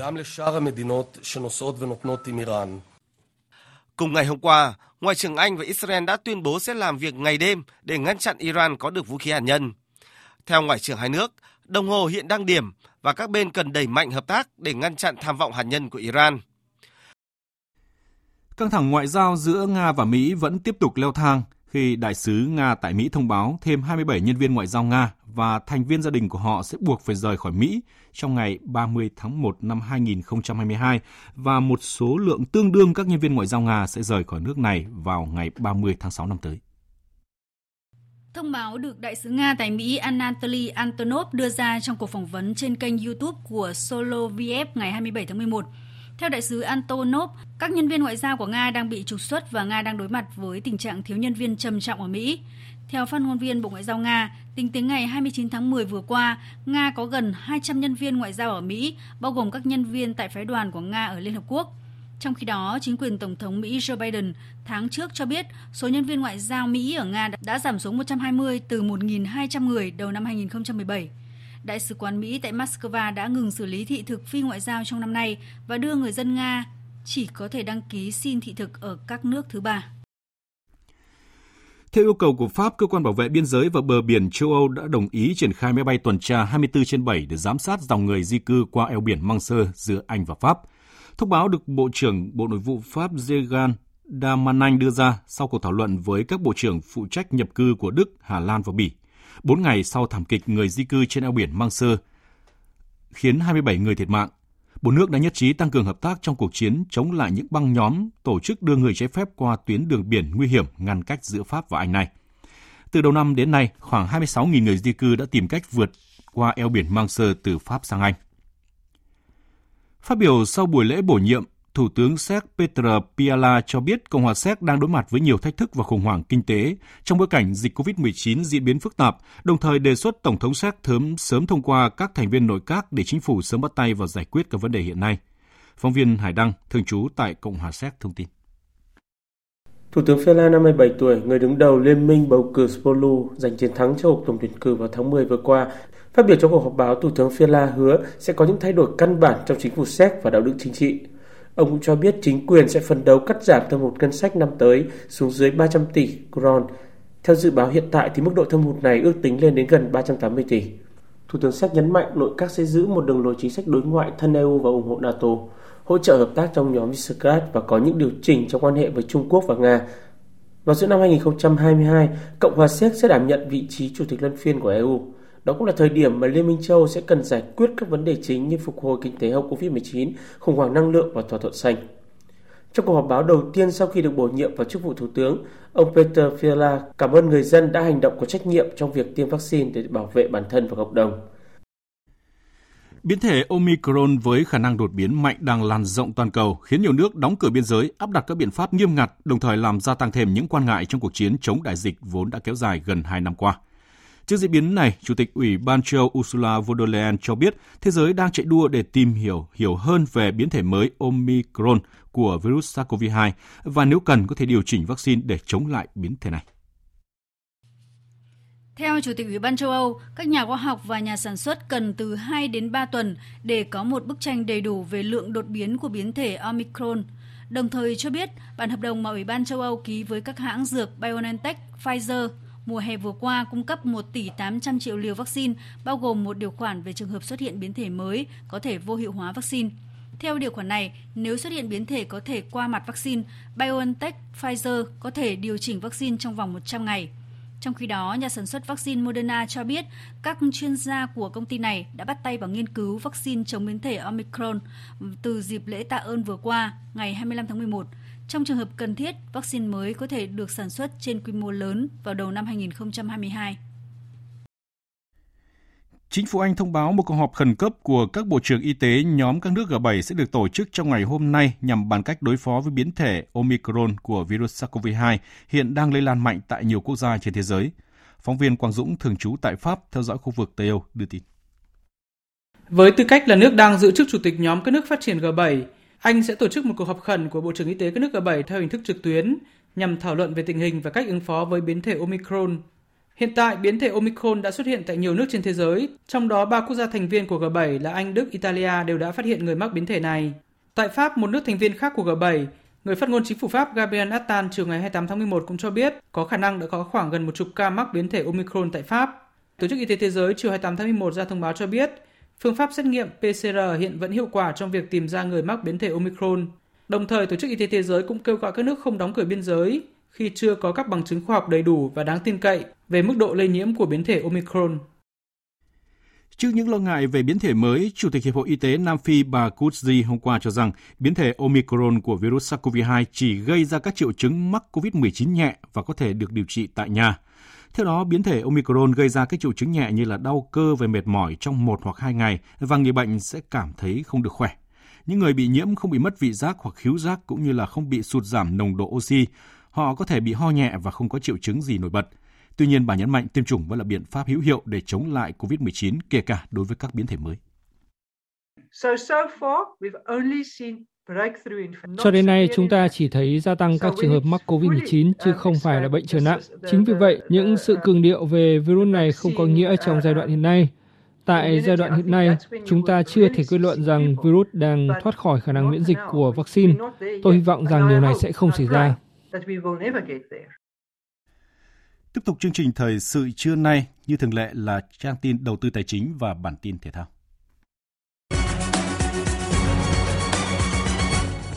Cùng ngày hôm qua, Ngoại trưởng Anh và Israel đã tuyên bố sẽ làm việc ngày đêm để ngăn chặn Iran có được vũ khí hạt nhân. Theo Ngoại trưởng hai nước, đồng hồ hiện đang điểm và các bên cần đẩy mạnh hợp tác để ngăn chặn tham vọng hạt nhân của Iran. Căng thẳng ngoại giao giữa Nga và Mỹ vẫn tiếp tục leo thang khi đại sứ Nga tại Mỹ thông báo thêm 27 nhân viên ngoại giao Nga và thành viên gia đình của họ sẽ buộc phải rời khỏi Mỹ trong ngày 30 tháng 1 năm 2022 và một số lượng tương đương các nhân viên ngoại giao Nga sẽ rời khỏi nước này vào ngày 30 tháng 6 năm tới. Thông báo được đại sứ Nga tại Mỹ Anatoly Antonov đưa ra trong cuộc phỏng vấn trên kênh YouTube của Soloviev ngày 27 tháng 11. Theo đại sứ Antonov, các nhân viên ngoại giao của Nga đang bị trục xuất và Nga đang đối mặt với tình trạng thiếu nhân viên trầm trọng ở Mỹ. Theo phát ngôn viên Bộ Ngoại giao Nga, tính đến ngày 29 tháng 10 vừa qua, Nga có gần 200 nhân viên ngoại giao ở Mỹ, bao gồm các nhân viên tại phái đoàn của Nga ở Liên Hợp Quốc. Trong khi đó, chính quyền Tổng thống Mỹ Joe Biden tháng trước cho biết số nhân viên ngoại giao Mỹ ở Nga đã giảm xuống 120 từ 1.200 người đầu năm 2017. Đại sứ quán Mỹ tại Moscow đã ngừng xử lý thị thực phi ngoại giao trong năm nay và đưa người dân Nga chỉ có thể đăng ký xin thị thực ở các nước thứ ba. Theo yêu cầu của Pháp, cơ quan bảo vệ biên giới và bờ biển châu Âu đã đồng ý triển khai máy bay tuần tra 24 trên 7 để giám sát dòng người di cư qua eo biển Manche giữa Anh và Pháp. Thông báo được Bộ trưởng Bộ Nội vụ Pháp Zegan Damanin đưa ra sau cuộc thảo luận với các bộ trưởng phụ trách nhập cư của Đức, Hà Lan và Bỉ. Bốn ngày sau thảm kịch người di cư trên eo biển Manche khiến 27 người thiệt mạng, bốn nước đã nhất trí tăng cường hợp tác trong cuộc chiến chống lại những băng nhóm tổ chức đưa người trái phép qua tuyến đường biển nguy hiểm ngăn cách giữa Pháp và Anh này. Từ đầu năm đến nay, khoảng 26.000 người di cư đã tìm cách vượt qua eo biển Manche từ Pháp sang Anh. Phát biểu sau buổi lễ bổ nhiệm, Thủ tướng Séc Petr Fiala cho biết Cộng hòa Séc đang đối mặt với nhiều thách thức và khủng hoảng kinh tế trong bối cảnh dịch COVID-19 diễn biến phức tạp, đồng thời đề xuất Tổng thống Séc thớm sớm thông qua các thành viên nội các để chính phủ sớm bắt tay vào giải quyết các vấn đề hiện nay. Phóng viên Hải Đăng, thường trú tại Cộng hòa Séc thông tin. Thủ tướng Fiala 57 tuổi, người đứng đầu Liên minh bầu cử Spolu giành chiến thắng cho cuộc tổng tuyển cử vào tháng 10 vừa qua, Phát biểu trong cuộc họp báo, Thủ tướng Fiala hứa sẽ có những thay đổi căn bản trong chính phủ Séc và đạo đức chính trị. Ông cũng cho biết chính quyền sẽ phấn đấu cắt giảm thâm hụt ngân sách năm tới xuống dưới 300 tỷ kron. Theo dự báo hiện tại thì mức độ thâm hụt này ước tính lên đến gần 380 tỷ. Thủ tướng Séc nhấn mạnh nội các sẽ giữ một đường lối chính sách đối ngoại thân EU và ủng hộ NATO, hỗ trợ hợp tác trong nhóm Visegrad và có những điều chỉnh trong quan hệ với Trung Quốc và Nga. Vào giữa năm 2022, Cộng hòa Séc sẽ đảm nhận vị trí chủ tịch luân phiên của EU. Đó cũng là thời điểm mà Liên minh châu sẽ cần giải quyết các vấn đề chính như phục hồi kinh tế hậu Covid-19, khủng hoảng năng lượng và thỏa thuận xanh. Trong cuộc họp báo đầu tiên sau khi được bổ nhiệm vào chức vụ Thủ tướng, ông Peter Fiala cảm ơn người dân đã hành động có trách nhiệm trong việc tiêm vaccine để bảo vệ bản thân và cộng đồng. Biến thể Omicron với khả năng đột biến mạnh đang lan rộng toàn cầu, khiến nhiều nước đóng cửa biên giới, áp đặt các biện pháp nghiêm ngặt, đồng thời làm gia tăng thêm những quan ngại trong cuộc chiến chống đại dịch vốn đã kéo dài gần 2 năm qua. Trước diễn biến này, Chủ tịch Ủy ban châu Ursula von der Leyen cho biết thế giới đang chạy đua để tìm hiểu hiểu hơn về biến thể mới Omicron của virus SARS-CoV-2 và nếu cần có thể điều chỉnh vaccine để chống lại biến thể này. Theo Chủ tịch Ủy ban châu Âu, các nhà khoa học và nhà sản xuất cần từ 2 đến 3 tuần để có một bức tranh đầy đủ về lượng đột biến của biến thể Omicron. Đồng thời cho biết, bản hợp đồng mà Ủy ban châu Âu ký với các hãng dược BioNTech, Pfizer mùa hè vừa qua cung cấp 1 tỷ 800 triệu liều vaccine, bao gồm một điều khoản về trường hợp xuất hiện biến thể mới có thể vô hiệu hóa vaccine. Theo điều khoản này, nếu xuất hiện biến thể có thể qua mặt vaccine, BioNTech Pfizer có thể điều chỉnh vaccine trong vòng 100 ngày. Trong khi đó, nhà sản xuất vaccine Moderna cho biết các chuyên gia của công ty này đã bắt tay vào nghiên cứu vaccine chống biến thể Omicron từ dịp lễ tạ ơn vừa qua, ngày 25 tháng 11. Trong trường hợp cần thiết, vaccine mới có thể được sản xuất trên quy mô lớn vào đầu năm 2022. Chính phủ Anh thông báo một cuộc họp khẩn cấp của các bộ trưởng y tế nhóm các nước G7 sẽ được tổ chức trong ngày hôm nay nhằm bàn cách đối phó với biến thể Omicron của virus SARS-CoV-2 hiện đang lây lan mạnh tại nhiều quốc gia trên thế giới. Phóng viên Quang Dũng thường trú tại Pháp theo dõi khu vực Tây Âu đưa tin. Với tư cách là nước đang giữ chức chủ tịch nhóm các nước phát triển G7, anh sẽ tổ chức một cuộc họp khẩn của Bộ trưởng Y tế các nước G7 theo hình thức trực tuyến nhằm thảo luận về tình hình và cách ứng phó với biến thể Omicron Hiện tại, biến thể Omicron đã xuất hiện tại nhiều nước trên thế giới, trong đó ba quốc gia thành viên của G7 là Anh, Đức, Italia đều đã phát hiện người mắc biến thể này. Tại Pháp, một nước thành viên khác của G7, người phát ngôn chính phủ Pháp Gabriel Attal chiều ngày 28 tháng 11 cũng cho biết có khả năng đã có khoảng gần một chục ca mắc biến thể Omicron tại Pháp. Tổ chức Y tế Thế giới chiều 28 tháng 11 ra thông báo cho biết phương pháp xét nghiệm PCR hiện vẫn hiệu quả trong việc tìm ra người mắc biến thể Omicron. Đồng thời, Tổ chức Y tế Thế giới cũng kêu gọi các nước không đóng cửa biên giới khi chưa có các bằng chứng khoa học đầy đủ và đáng tin cậy về mức độ lây nhiễm của biến thể Omicron. Trước những lo ngại về biến thể mới, Chủ tịch Hiệp hội Y tế Nam Phi bà Kutzi hôm qua cho rằng biến thể Omicron của virus SARS-CoV-2 chỉ gây ra các triệu chứng mắc COVID-19 nhẹ và có thể được điều trị tại nhà. Theo đó, biến thể Omicron gây ra các triệu chứng nhẹ như là đau cơ và mệt mỏi trong một hoặc hai ngày và người bệnh sẽ cảm thấy không được khỏe. Những người bị nhiễm không bị mất vị giác hoặc khiếu giác cũng như là không bị sụt giảm nồng độ oxy. Họ có thể bị ho nhẹ và không có triệu chứng gì nổi bật. Tuy nhiên, bà nhấn mạnh tiêm chủng vẫn là biện pháp hữu hiệu để chống lại COVID-19, kể cả đối với các biến thể mới. Cho đến nay, chúng ta chỉ thấy gia tăng các trường hợp mắc COVID-19 chứ không phải là bệnh trở nặng. Chính vì vậy, những sự cường điệu về virus này không có nghĩa trong giai đoạn hiện nay. Tại giai đoạn hiện nay, chúng ta chưa thể kết luận rằng virus đang thoát khỏi khả năng miễn dịch của vaccine. Tôi hy vọng rằng điều này sẽ không xảy ra. Tiếp tục chương trình thời sự trưa nay như thường lệ là trang tin đầu tư tài chính và bản tin thể thao.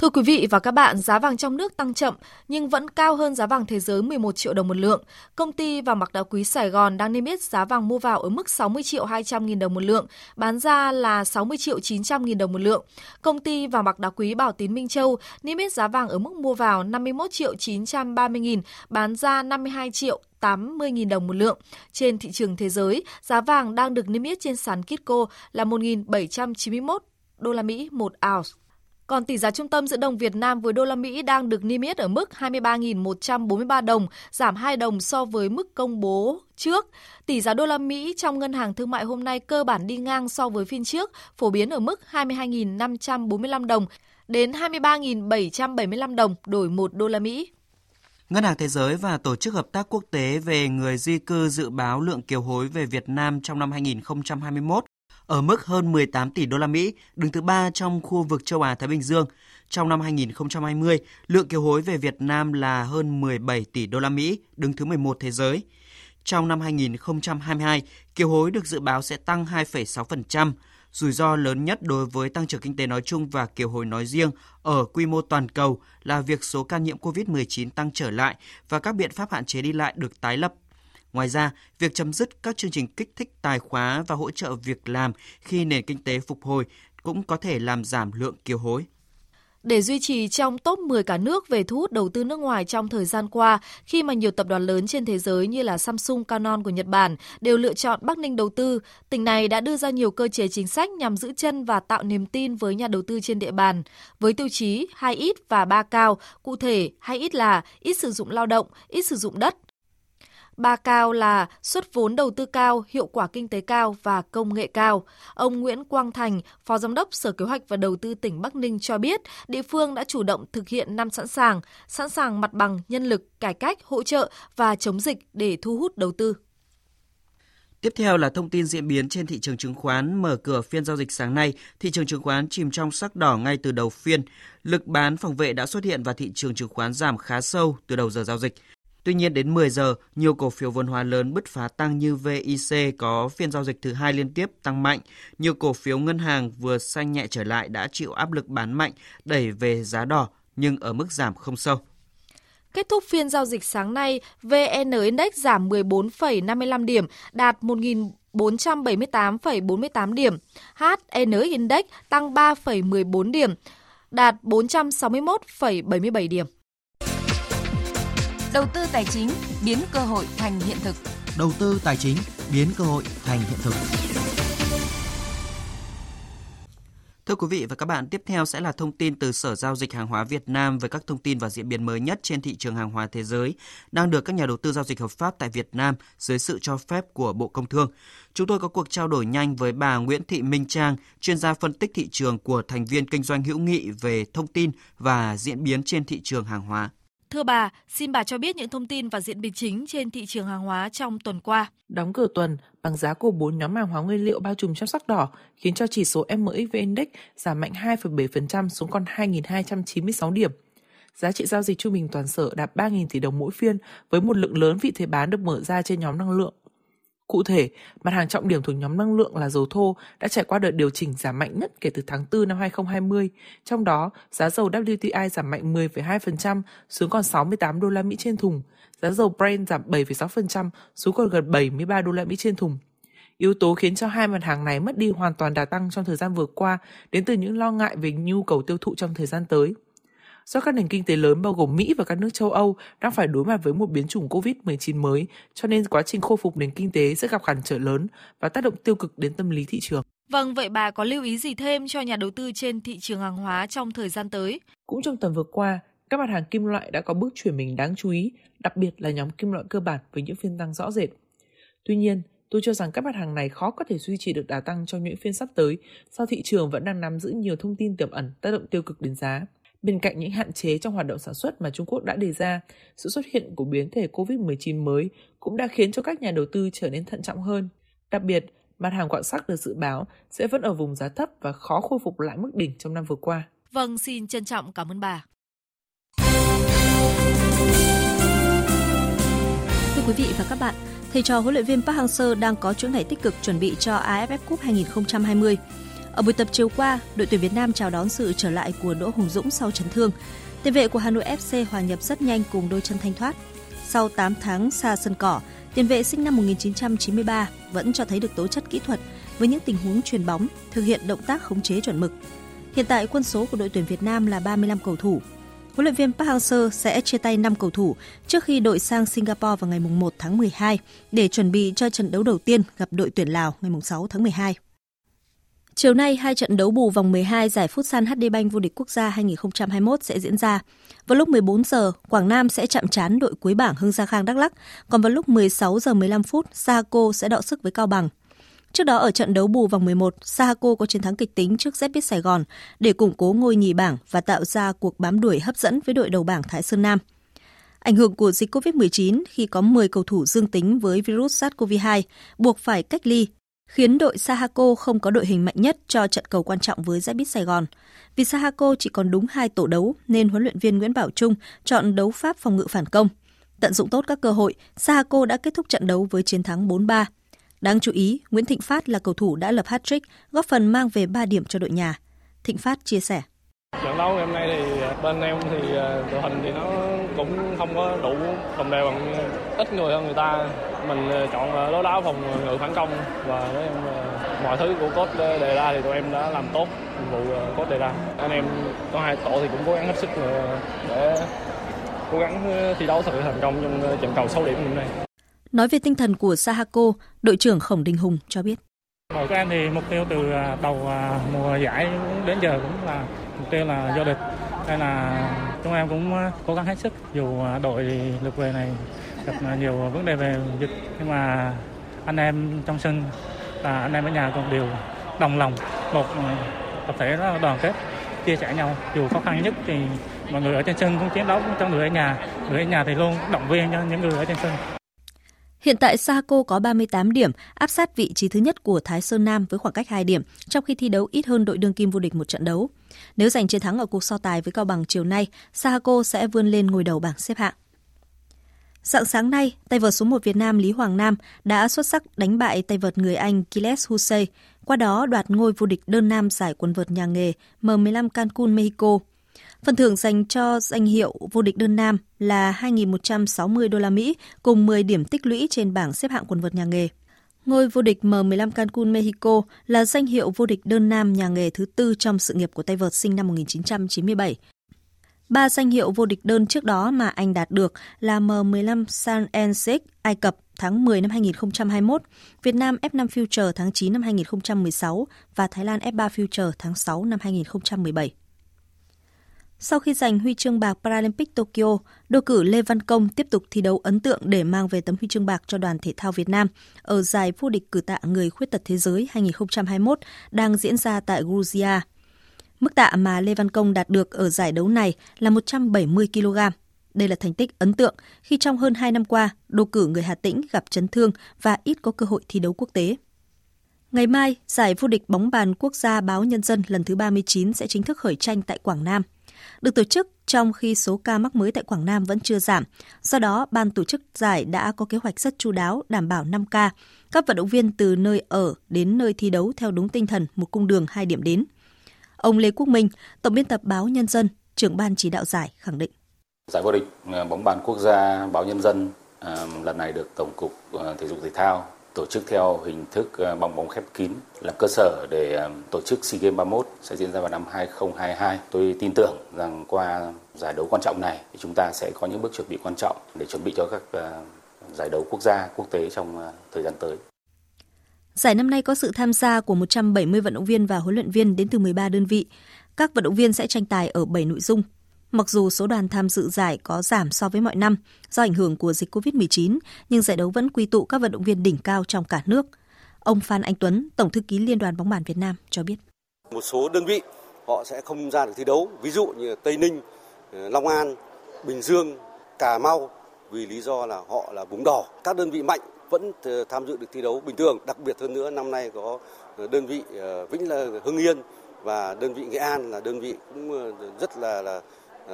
Thưa quý vị và các bạn, giá vàng trong nước tăng chậm nhưng vẫn cao hơn giá vàng thế giới 11 triệu đồng một lượng. Công ty vàng bạc đá quý Sài Gòn đang niêm yết giá vàng mua vào ở mức 60 triệu 200 nghìn đồng một lượng, bán ra là 60 triệu 900 nghìn đồng một lượng. Công ty vàng bạc đá quý Bảo Tín Minh Châu niêm yết giá vàng ở mức mua vào 51 triệu 930 nghìn, bán ra 52 triệu 80.000 đồng một lượng. Trên thị trường thế giới, giá vàng đang được niêm yết trên sàn Kitco là 1.791 đô la Mỹ một ounce. Còn tỷ giá trung tâm giữa đồng Việt Nam với đô la Mỹ đang được niêm yết ở mức 23.143 đồng, giảm 2 đồng so với mức công bố trước. Tỷ giá đô la Mỹ trong ngân hàng thương mại hôm nay cơ bản đi ngang so với phiên trước, phổ biến ở mức 22.545 đồng đến 23.775 đồng đổi 1 đô la Mỹ. Ngân hàng Thế giới và Tổ chức Hợp tác Quốc tế về người di cư dự báo lượng kiều hối về Việt Nam trong năm 2021 ở mức hơn 18 tỷ đô la Mỹ, đứng thứ ba trong khu vực châu Á Thái Bình Dương. Trong năm 2020, lượng kiều hối về Việt Nam là hơn 17 tỷ đô la Mỹ, đứng thứ 11 thế giới. Trong năm 2022, kiều hối được dự báo sẽ tăng 2,6%. Rủi ro lớn nhất đối với tăng trưởng kinh tế nói chung và kiều hối nói riêng ở quy mô toàn cầu là việc số ca nhiễm COVID-19 tăng trở lại và các biện pháp hạn chế đi lại được tái lập Ngoài ra, việc chấm dứt các chương trình kích thích tài khóa và hỗ trợ việc làm khi nền kinh tế phục hồi cũng có thể làm giảm lượng kiều hối. để duy trì trong top 10 cả nước về thu hút đầu tư nước ngoài trong thời gian qua, khi mà nhiều tập đoàn lớn trên thế giới như là Samsung, Canon của Nhật Bản đều lựa chọn Bắc Ninh đầu tư, tỉnh này đã đưa ra nhiều cơ chế chính sách nhằm giữ chân và tạo niềm tin với nhà đầu tư trên địa bàn, với tiêu chí 2 ít và 3 cao, cụ thể 2 ít là ít sử dụng lao động, ít sử dụng đất, Ba cao là xuất vốn đầu tư cao, hiệu quả kinh tế cao và công nghệ cao. Ông Nguyễn Quang Thành, Phó Giám đốc Sở Kế hoạch và Đầu tư tỉnh Bắc Ninh cho biết, địa phương đã chủ động thực hiện năm sẵn sàng, sẵn sàng mặt bằng, nhân lực, cải cách, hỗ trợ và chống dịch để thu hút đầu tư. Tiếp theo là thông tin diễn biến trên thị trường chứng khoán. Mở cửa phiên giao dịch sáng nay, thị trường chứng khoán chìm trong sắc đỏ ngay từ đầu phiên. Lực bán phòng vệ đã xuất hiện và thị trường chứng khoán giảm khá sâu từ đầu giờ giao dịch. Tuy nhiên đến 10 giờ, nhiều cổ phiếu vốn hóa lớn bứt phá tăng như VIC có phiên giao dịch thứ hai liên tiếp tăng mạnh. Nhiều cổ phiếu ngân hàng vừa xanh nhẹ trở lại đã chịu áp lực bán mạnh đẩy về giá đỏ nhưng ở mức giảm không sâu. Kết thúc phiên giao dịch sáng nay, VN Index giảm 14,55 điểm, đạt 1.478,48 điểm. HN Index tăng 3,14 điểm, đạt 461,77 điểm. Đầu tư tài chính biến cơ hội thành hiện thực. Đầu tư tài chính biến cơ hội thành hiện thực. Thưa quý vị và các bạn, tiếp theo sẽ là thông tin từ Sở Giao dịch Hàng hóa Việt Nam với các thông tin và diễn biến mới nhất trên thị trường hàng hóa thế giới đang được các nhà đầu tư giao dịch hợp pháp tại Việt Nam dưới sự cho phép của Bộ Công Thương. Chúng tôi có cuộc trao đổi nhanh với bà Nguyễn Thị Minh Trang, chuyên gia phân tích thị trường của thành viên kinh doanh hữu nghị về thông tin và diễn biến trên thị trường hàng hóa. Thưa bà, xin bà cho biết những thông tin và diễn biến chính trên thị trường hàng hóa trong tuần qua. Đóng cửa tuần, bằng giá của bốn nhóm hàng hóa nguyên liệu bao trùm trong sắc đỏ khiến cho chỉ số MXV Index giảm mạnh 2,7% xuống còn 2.296 điểm. Giá trị giao dịch trung bình toàn sở đạt 3.000 tỷ đồng mỗi phiên với một lượng lớn vị thế bán được mở ra trên nhóm năng lượng. Cụ thể, mặt hàng trọng điểm thuộc nhóm năng lượng là dầu thô đã trải qua đợt điều chỉnh giảm mạnh nhất kể từ tháng 4 năm 2020. Trong đó, giá dầu WTI giảm mạnh 10,2% xuống còn 68 đô la Mỹ trên thùng, giá dầu Brent giảm 7,6% xuống còn gần 73 đô la Mỹ trên thùng. Yếu tố khiến cho hai mặt hàng này mất đi hoàn toàn đà tăng trong thời gian vừa qua đến từ những lo ngại về nhu cầu tiêu thụ trong thời gian tới do các nền kinh tế lớn bao gồm Mỹ và các nước châu Âu đang phải đối mặt với một biến chủng COVID-19 mới, cho nên quá trình khôi phục nền kinh tế sẽ gặp cản trở lớn và tác động tiêu cực đến tâm lý thị trường. Vâng, vậy bà có lưu ý gì thêm cho nhà đầu tư trên thị trường hàng hóa trong thời gian tới? Cũng trong tuần vừa qua, các mặt hàng kim loại đã có bước chuyển mình đáng chú ý, đặc biệt là nhóm kim loại cơ bản với những phiên tăng rõ rệt. Tuy nhiên, tôi cho rằng các mặt hàng này khó có thể duy trì được đà tăng trong những phiên sắp tới do thị trường vẫn đang nắm giữ nhiều thông tin tiềm ẩn tác động tiêu cực đến giá. Bên cạnh những hạn chế trong hoạt động sản xuất mà Trung Quốc đã đề ra, sự xuất hiện của biến thể COVID-19 mới cũng đã khiến cho các nhà đầu tư trở nên thận trọng hơn. Đặc biệt, mặt hàng quặng sắt được dự báo sẽ vẫn ở vùng giá thấp và khó khôi phục lại mức đỉnh trong năm vừa qua. Vâng, xin trân trọng cảm ơn bà. Thưa quý vị và các bạn, thầy trò huấn luyện viên Park Hang-seo đang có chuỗi ngày tích cực chuẩn bị cho AFF Cup 2020. Ở buổi tập chiều qua, đội tuyển Việt Nam chào đón sự trở lại của Đỗ Hùng Dũng sau chấn thương. Tiền vệ của Hà Nội FC hòa nhập rất nhanh cùng đôi chân thanh thoát. Sau 8 tháng xa sân cỏ, tiền vệ sinh năm 1993 vẫn cho thấy được tố chất kỹ thuật với những tình huống truyền bóng, thực hiện động tác khống chế chuẩn mực. Hiện tại quân số của đội tuyển Việt Nam là 35 cầu thủ. Huấn luyện viên Park Hang-seo sẽ chia tay 5 cầu thủ trước khi đội sang Singapore vào ngày 1 tháng 12 để chuẩn bị cho trận đấu đầu tiên gặp đội tuyển Lào ngày 6 tháng 12. Chiều nay, hai trận đấu bù vòng 12 giải Futsal HD Bank vô địch quốc gia 2021 sẽ diễn ra. Vào lúc 14 giờ, Quảng Nam sẽ chạm trán đội cuối bảng Hưng Gia Khang Đắk Lắk, còn vào lúc 16 giờ 15 phút, Sahaco sẽ đọ sức với Cao Bằng. Trước đó ở trận đấu bù vòng 11, Sahaco có chiến thắng kịch tính trước ZBit Sài Gòn để củng cố ngôi nhì bảng và tạo ra cuộc bám đuổi hấp dẫn với đội đầu bảng Thái Sơn Nam. Ảnh hưởng của dịch COVID-19 khi có 10 cầu thủ dương tính với virus SARS-CoV-2 buộc phải cách ly khiến đội Sahako không có đội hình mạnh nhất cho trận cầu quan trọng với Zbit Sài Gòn. Vì Sahako chỉ còn đúng hai tổ đấu nên huấn luyện viên Nguyễn Bảo Trung chọn đấu pháp phòng ngự phản công. Tận dụng tốt các cơ hội, Sahako đã kết thúc trận đấu với chiến thắng 4-3. Đáng chú ý, Nguyễn Thịnh Phát là cầu thủ đã lập hat-trick, góp phần mang về 3 điểm cho đội nhà. Thịnh Phát chia sẻ. Trận đấu ngày hôm nay thì bên em thì đội hình thì nó cũng không có đủ đồng đều bằng ít người hơn người ta. Mình chọn lối đá phòng ngự phản công và em mọi thứ của coach đề ra thì tụi em đã làm tốt nhiệm vụ coach đề ra. Anh em có hai tổ thì cũng cố gắng hết sức để cố gắng thi đấu thật thành công trong trận cầu 6 điểm hôm nay. Nói về tinh thần của Sahako, đội trưởng Khổng Đình Hùng cho biết. Đội các em thì mục tiêu từ đầu mùa giải đến giờ cũng là mục là do địch. Nên là chúng em cũng ờ, cố gắng hết sức. Dù ờ, đội lượt về này gặp ờ, nhiều vấn đề về dịch nhưng mà anh em trong sân và anh em ở nhà còn đều đồng lòng. Một tập thể rất là đoàn kết chia sẻ nhau. Dù khó khăn nhất thì mọi người ở trên sân cũng chiến đấu cho người ở nhà. Người ở nhà thì luôn động viên cho những người ở trên sân. Hiện tại Saco có 38 điểm, áp sát vị trí thứ nhất của Thái Sơn Nam với khoảng cách 2 điểm, trong khi thi đấu ít hơn đội đương kim vô địch một trận đấu. Nếu giành chiến thắng ở cuộc so tài với Cao Bằng chiều nay, Sahako sẽ vươn lên ngôi đầu bảng xếp hạng. Dạng sáng nay, tay vợt số 1 Việt Nam Lý Hoàng Nam đã xuất sắc đánh bại tay vợt người Anh Gilles Husey, qua đó đoạt ngôi vô địch đơn nam giải quần vợt nhà nghề M15 Cancun, Mexico. Phần thưởng dành cho danh hiệu vô địch đơn nam là 2.160 đô la Mỹ cùng 10 điểm tích lũy trên bảng xếp hạng quần vợt nhà nghề. Ngôi vô địch M15 Cancun, Mexico là danh hiệu vô địch đơn nam nhà nghề thứ tư trong sự nghiệp của tay vợt sinh năm 1997. Ba danh hiệu vô địch đơn trước đó mà anh đạt được là M15 San Ensek Ai Cập tháng 10 năm 2021, Việt Nam F5 Future tháng 9 năm 2016 và Thái Lan F3 Future tháng 6 năm 2017. Sau khi giành huy chương bạc Paralympic Tokyo, đô cử Lê Văn Công tiếp tục thi đấu ấn tượng để mang về tấm huy chương bạc cho đoàn thể thao Việt Nam ở giải vô địch cử tạ người khuyết tật thế giới 2021 đang diễn ra tại Georgia. Mức tạ mà Lê Văn Công đạt được ở giải đấu này là 170 kg. Đây là thành tích ấn tượng khi trong hơn 2 năm qua, đô cử người Hà Tĩnh gặp chấn thương và ít có cơ hội thi đấu quốc tế. Ngày mai, giải vô địch bóng bàn quốc gia báo Nhân dân lần thứ 39 sẽ chính thức khởi tranh tại Quảng Nam. Được tổ chức trong khi số ca mắc mới tại Quảng Nam vẫn chưa giảm. Do đó, ban tổ chức giải đã có kế hoạch rất chu đáo đảm bảo 5 ca. Các vận động viên từ nơi ở đến nơi thi đấu theo đúng tinh thần một cung đường hai điểm đến. Ông Lê Quốc Minh, tổng biên tập báo Nhân dân, trưởng ban chỉ đạo giải khẳng định. Giải vô địch ờ, bóng bàn quốc gia báo Nhân dân ờ, lần này được Tổng cục ờ, Thể dục Thể thao tổ chức theo hình thức ờ, bóng bóng khép kín là cơ sở để ờ, tổ chức SEA Games 31 sẽ diễn ra vào năm 2022. Tôi tin tưởng rằng qua giải đấu quan trọng này thì chúng ta sẽ có những bước chuẩn bị quan trọng để chuẩn bị cho các ờ, giải đấu quốc gia, quốc tế trong thời gian tới. Giải năm nay có sự tham gia của 170 vận động viên và huấn luyện viên đến từ 13 đơn vị. Các vận động viên sẽ tranh tài ở 7 nội dung. Mặc dù số đoàn tham dự giải có giảm so với mọi năm do ảnh hưởng của dịch COVID-19, nhưng giải đấu vẫn quy tụ các vận động viên đỉnh cao trong cả nước. Ông Phan Anh Tuấn, Tổng thư ký Liên đoàn bóng bàn Việt Nam cho biết. Một số đơn vị họ sẽ không ra được thi đấu, ví dụ như Tây Ninh, ờ, Long An, Bình Dương, Cà Mau vì lý do là họ là vùng đỏ. Các đơn vị mạnh vẫn ờ, tham dự được thi đấu bình thường. Đặc biệt hơn nữa năm nay có ờ, đơn vị Vĩnh là Hưng Yên và đơn vị Nghệ An là đơn vị cũng rất là, là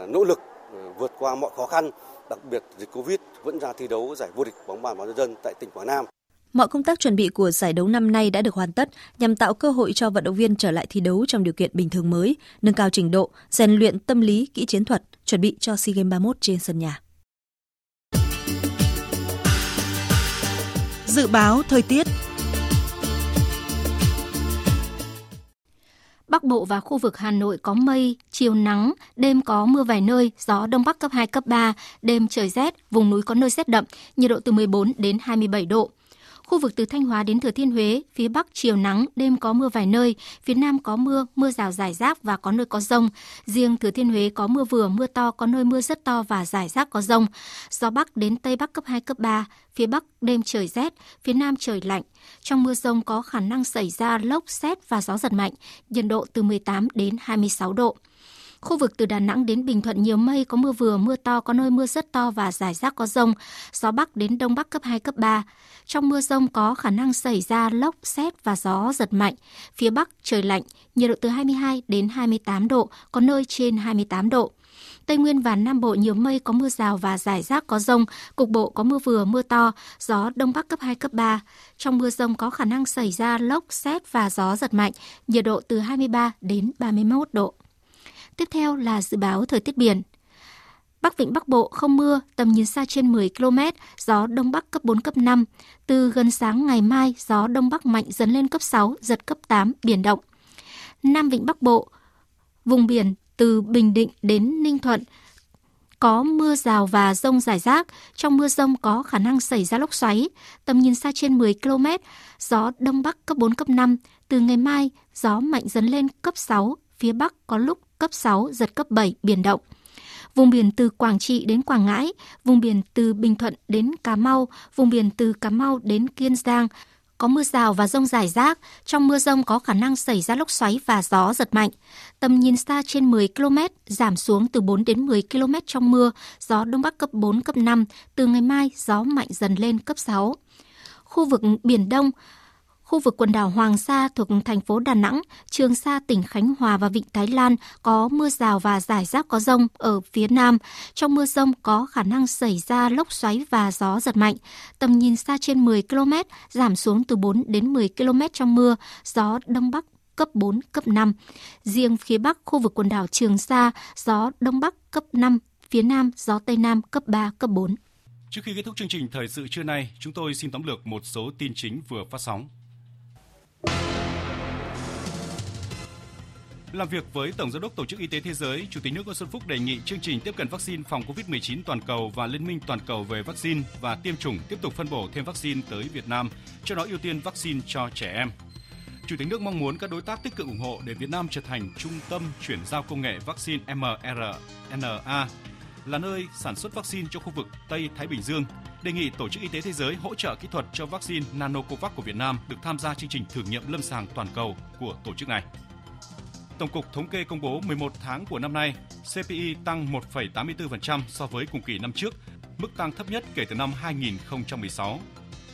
nỗ lực vượt qua mọi khó khăn. Đặc biệt dịch Covid vẫn ra thi đấu giải vô địch bóng bàn báo nhân dân tại tỉnh Quảng Nam. Mọi công tác chuẩn bị của giải đấu năm nay đã được hoàn tất nhằm tạo cơ hội cho vận động viên trở lại thi đấu trong điều kiện bình thường mới, nâng cao trình độ, rèn luyện tâm lý, kỹ chiến thuật, chuẩn bị cho SEA Games 31 trên sân nhà. Dự báo thời tiết Bắc Bộ và khu vực Hà Nội có mây, chiều nắng, đêm có mưa vài nơi, gió Đông Bắc cấp 2, cấp 3, đêm trời rét, vùng núi có nơi rét đậm, nhiệt độ từ 14 đến 27 độ. Khu vực từ Thanh Hóa đến Thừa Thiên Huế, phía Bắc chiều nắng, đêm có mưa vài nơi, phía Nam có mưa, mưa rào rải rác và có nơi có rông. Riêng Thừa Thiên Huế có mưa vừa, mưa to, có nơi mưa rất to và rải rác có rông. Gió Bắc đến Tây Bắc cấp 2, cấp 3, phía Bắc đêm trời rét, phía Nam trời lạnh. Trong mưa rông có khả năng xảy ra lốc, xét và gió giật mạnh, nhiệt độ từ 18 đến 26 độ. Khu vực từ Đà Nẵng đến Bình Thuận nhiều mây, có mưa vừa, mưa to, có nơi mưa rất to và rải rác có rông. Gió Bắc đến Đông Bắc cấp 2, cấp 3. Trong mưa rông có khả năng xảy ra lốc, xét và gió giật mạnh. Phía Bắc trời lạnh, nhiệt độ từ 22 đến 28 độ, có nơi trên 28 độ. Tây Nguyên và Nam Bộ nhiều mây có mưa rào và rải rác có rông, cục bộ có mưa vừa mưa to, gió Đông Bắc cấp 2, cấp 3. Trong mưa rông có khả năng xảy ra lốc, xét và gió giật mạnh, nhiệt độ từ 23 đến 31 độ. Tiếp theo là dự báo thời tiết biển. Bắc Vịnh Bắc Bộ không mưa, tầm nhìn xa trên 10 km, gió Đông Bắc cấp 4, cấp 5. Từ gần sáng ngày mai, gió Đông Bắc mạnh dần lên cấp 6, giật cấp 8, biển động. Nam Vịnh Bắc Bộ, vùng biển từ Bình Định đến Ninh Thuận, có mưa rào và rông rải rác. Trong mưa rông có khả năng xảy ra lốc xoáy, tầm nhìn xa trên 10 km, gió Đông Bắc cấp 4, cấp 5. Từ ngày mai, gió mạnh dần lên cấp 6, phía Bắc có lúc cấp 6, giật cấp 7, biển động. Vùng biển từ Quảng Trị đến Quảng Ngãi, vùng biển từ Bình Thuận đến Cà Mau, vùng biển từ Cà Mau đến Kiên Giang, có mưa rào và rông rải rác. Trong mưa rông có khả năng xảy ra lốc xoáy và gió giật mạnh. Tầm nhìn xa trên 10 km, giảm xuống từ 4 đến 10 km trong mưa, gió Đông Bắc cấp 4, cấp 5. Từ ngày mai, gió mạnh dần lên cấp 6. Khu vực Biển Đông, khu vực quần đảo Hoàng Sa thuộc thành phố Đà Nẵng, Trường Sa tỉnh Khánh Hòa và Vịnh Thái Lan có mưa rào và rải rác có rông ở phía Nam. Trong mưa rông có khả năng xảy ra lốc xoáy và gió giật mạnh. Tầm nhìn xa trên 10 km, giảm xuống từ 4 đến 10 km trong mưa, gió Đông Bắc cấp 4, cấp 5. Riêng phía Bắc khu vực quần đảo Trường Sa, gió Đông Bắc cấp 5, phía Nam gió Tây Nam cấp 3, cấp 4. Trước khi kết thúc chương trình thời sự trưa nay, chúng tôi xin tóm lược một số tin chính vừa phát sóng. Làm việc với Tổng Giám đốc Tổ chức Y tế Thế giới, Chủ tịch nước Nguyễn Xuân Phúc đề nghị chương trình tiếp cận vaccine phòng COVID-19 toàn cầu và Liên minh toàn cầu về vaccine và tiêm chủng tiếp tục phân bổ thêm vaccine tới Việt Nam, cho đó ưu tiên vaccine cho trẻ em. Chủ tịch nước mong muốn các đối tác tích cực ủng hộ để Việt Nam trở thành trung tâm chuyển giao công nghệ vaccine mRNA, là nơi sản xuất vaccine cho khu vực Tây Thái Bình Dương, đề nghị Tổ chức Y tế Thế giới hỗ trợ kỹ thuật cho vaccine Nanocovax của Việt Nam được tham gia chương trình thử nghiệm lâm sàng toàn cầu của tổ chức này. Tổng cục Thống kê công bố 11 tháng của năm nay, CPI tăng 1,84% so với cùng kỳ năm trước, mức tăng thấp nhất kể từ năm 2016.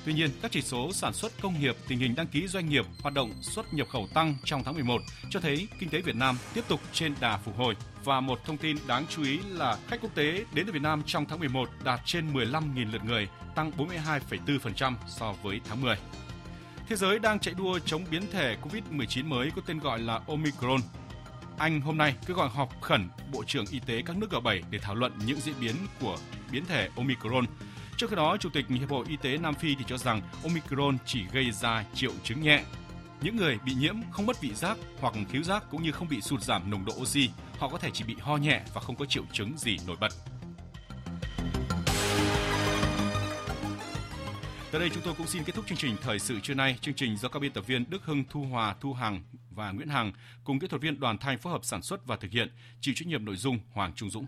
Tuy nhiên, các chỉ số sản xuất công nghiệp, tình hình đăng ký doanh nghiệp, hoạt động xuất nhập khẩu tăng trong tháng 11 cho thấy kinh tế Việt Nam tiếp tục trên đà phục hồi. Và một thông tin đáng chú ý là khách quốc tế đến từ Việt Nam trong tháng 11 đạt trên 15.000 lượt người, tăng 42,4% so với tháng 10. Thế giới đang chạy đua chống biến thể COVID-19 mới có tên gọi là Omicron. Anh hôm nay kêu gọi họp khẩn Bộ trưởng Y tế các nước G7 để thảo luận những diễn biến của biến thể Omicron. Trước khi đó, Chủ tịch Hiệp hội Y tế Nam Phi thì cho rằng Omicron chỉ gây ra triệu chứng nhẹ. Những người bị nhiễm không mất vị giác hoặc thiếu giác cũng như không bị sụt giảm nồng độ oxy, họ có thể chỉ bị ho nhẹ và không có triệu chứng gì nổi bật. Tới đây chúng tôi cũng xin kết thúc chương trình thời sự trưa nay. Chương trình do các biên tập viên Đức Hưng, Thu Hòa, Thu Hằng và Nguyễn Hằng cùng kỹ thuật viên Đoàn Thanh phối hợp sản xuất và thực hiện, chịu trách nhiệm nội dung Hoàng Trung Dũng.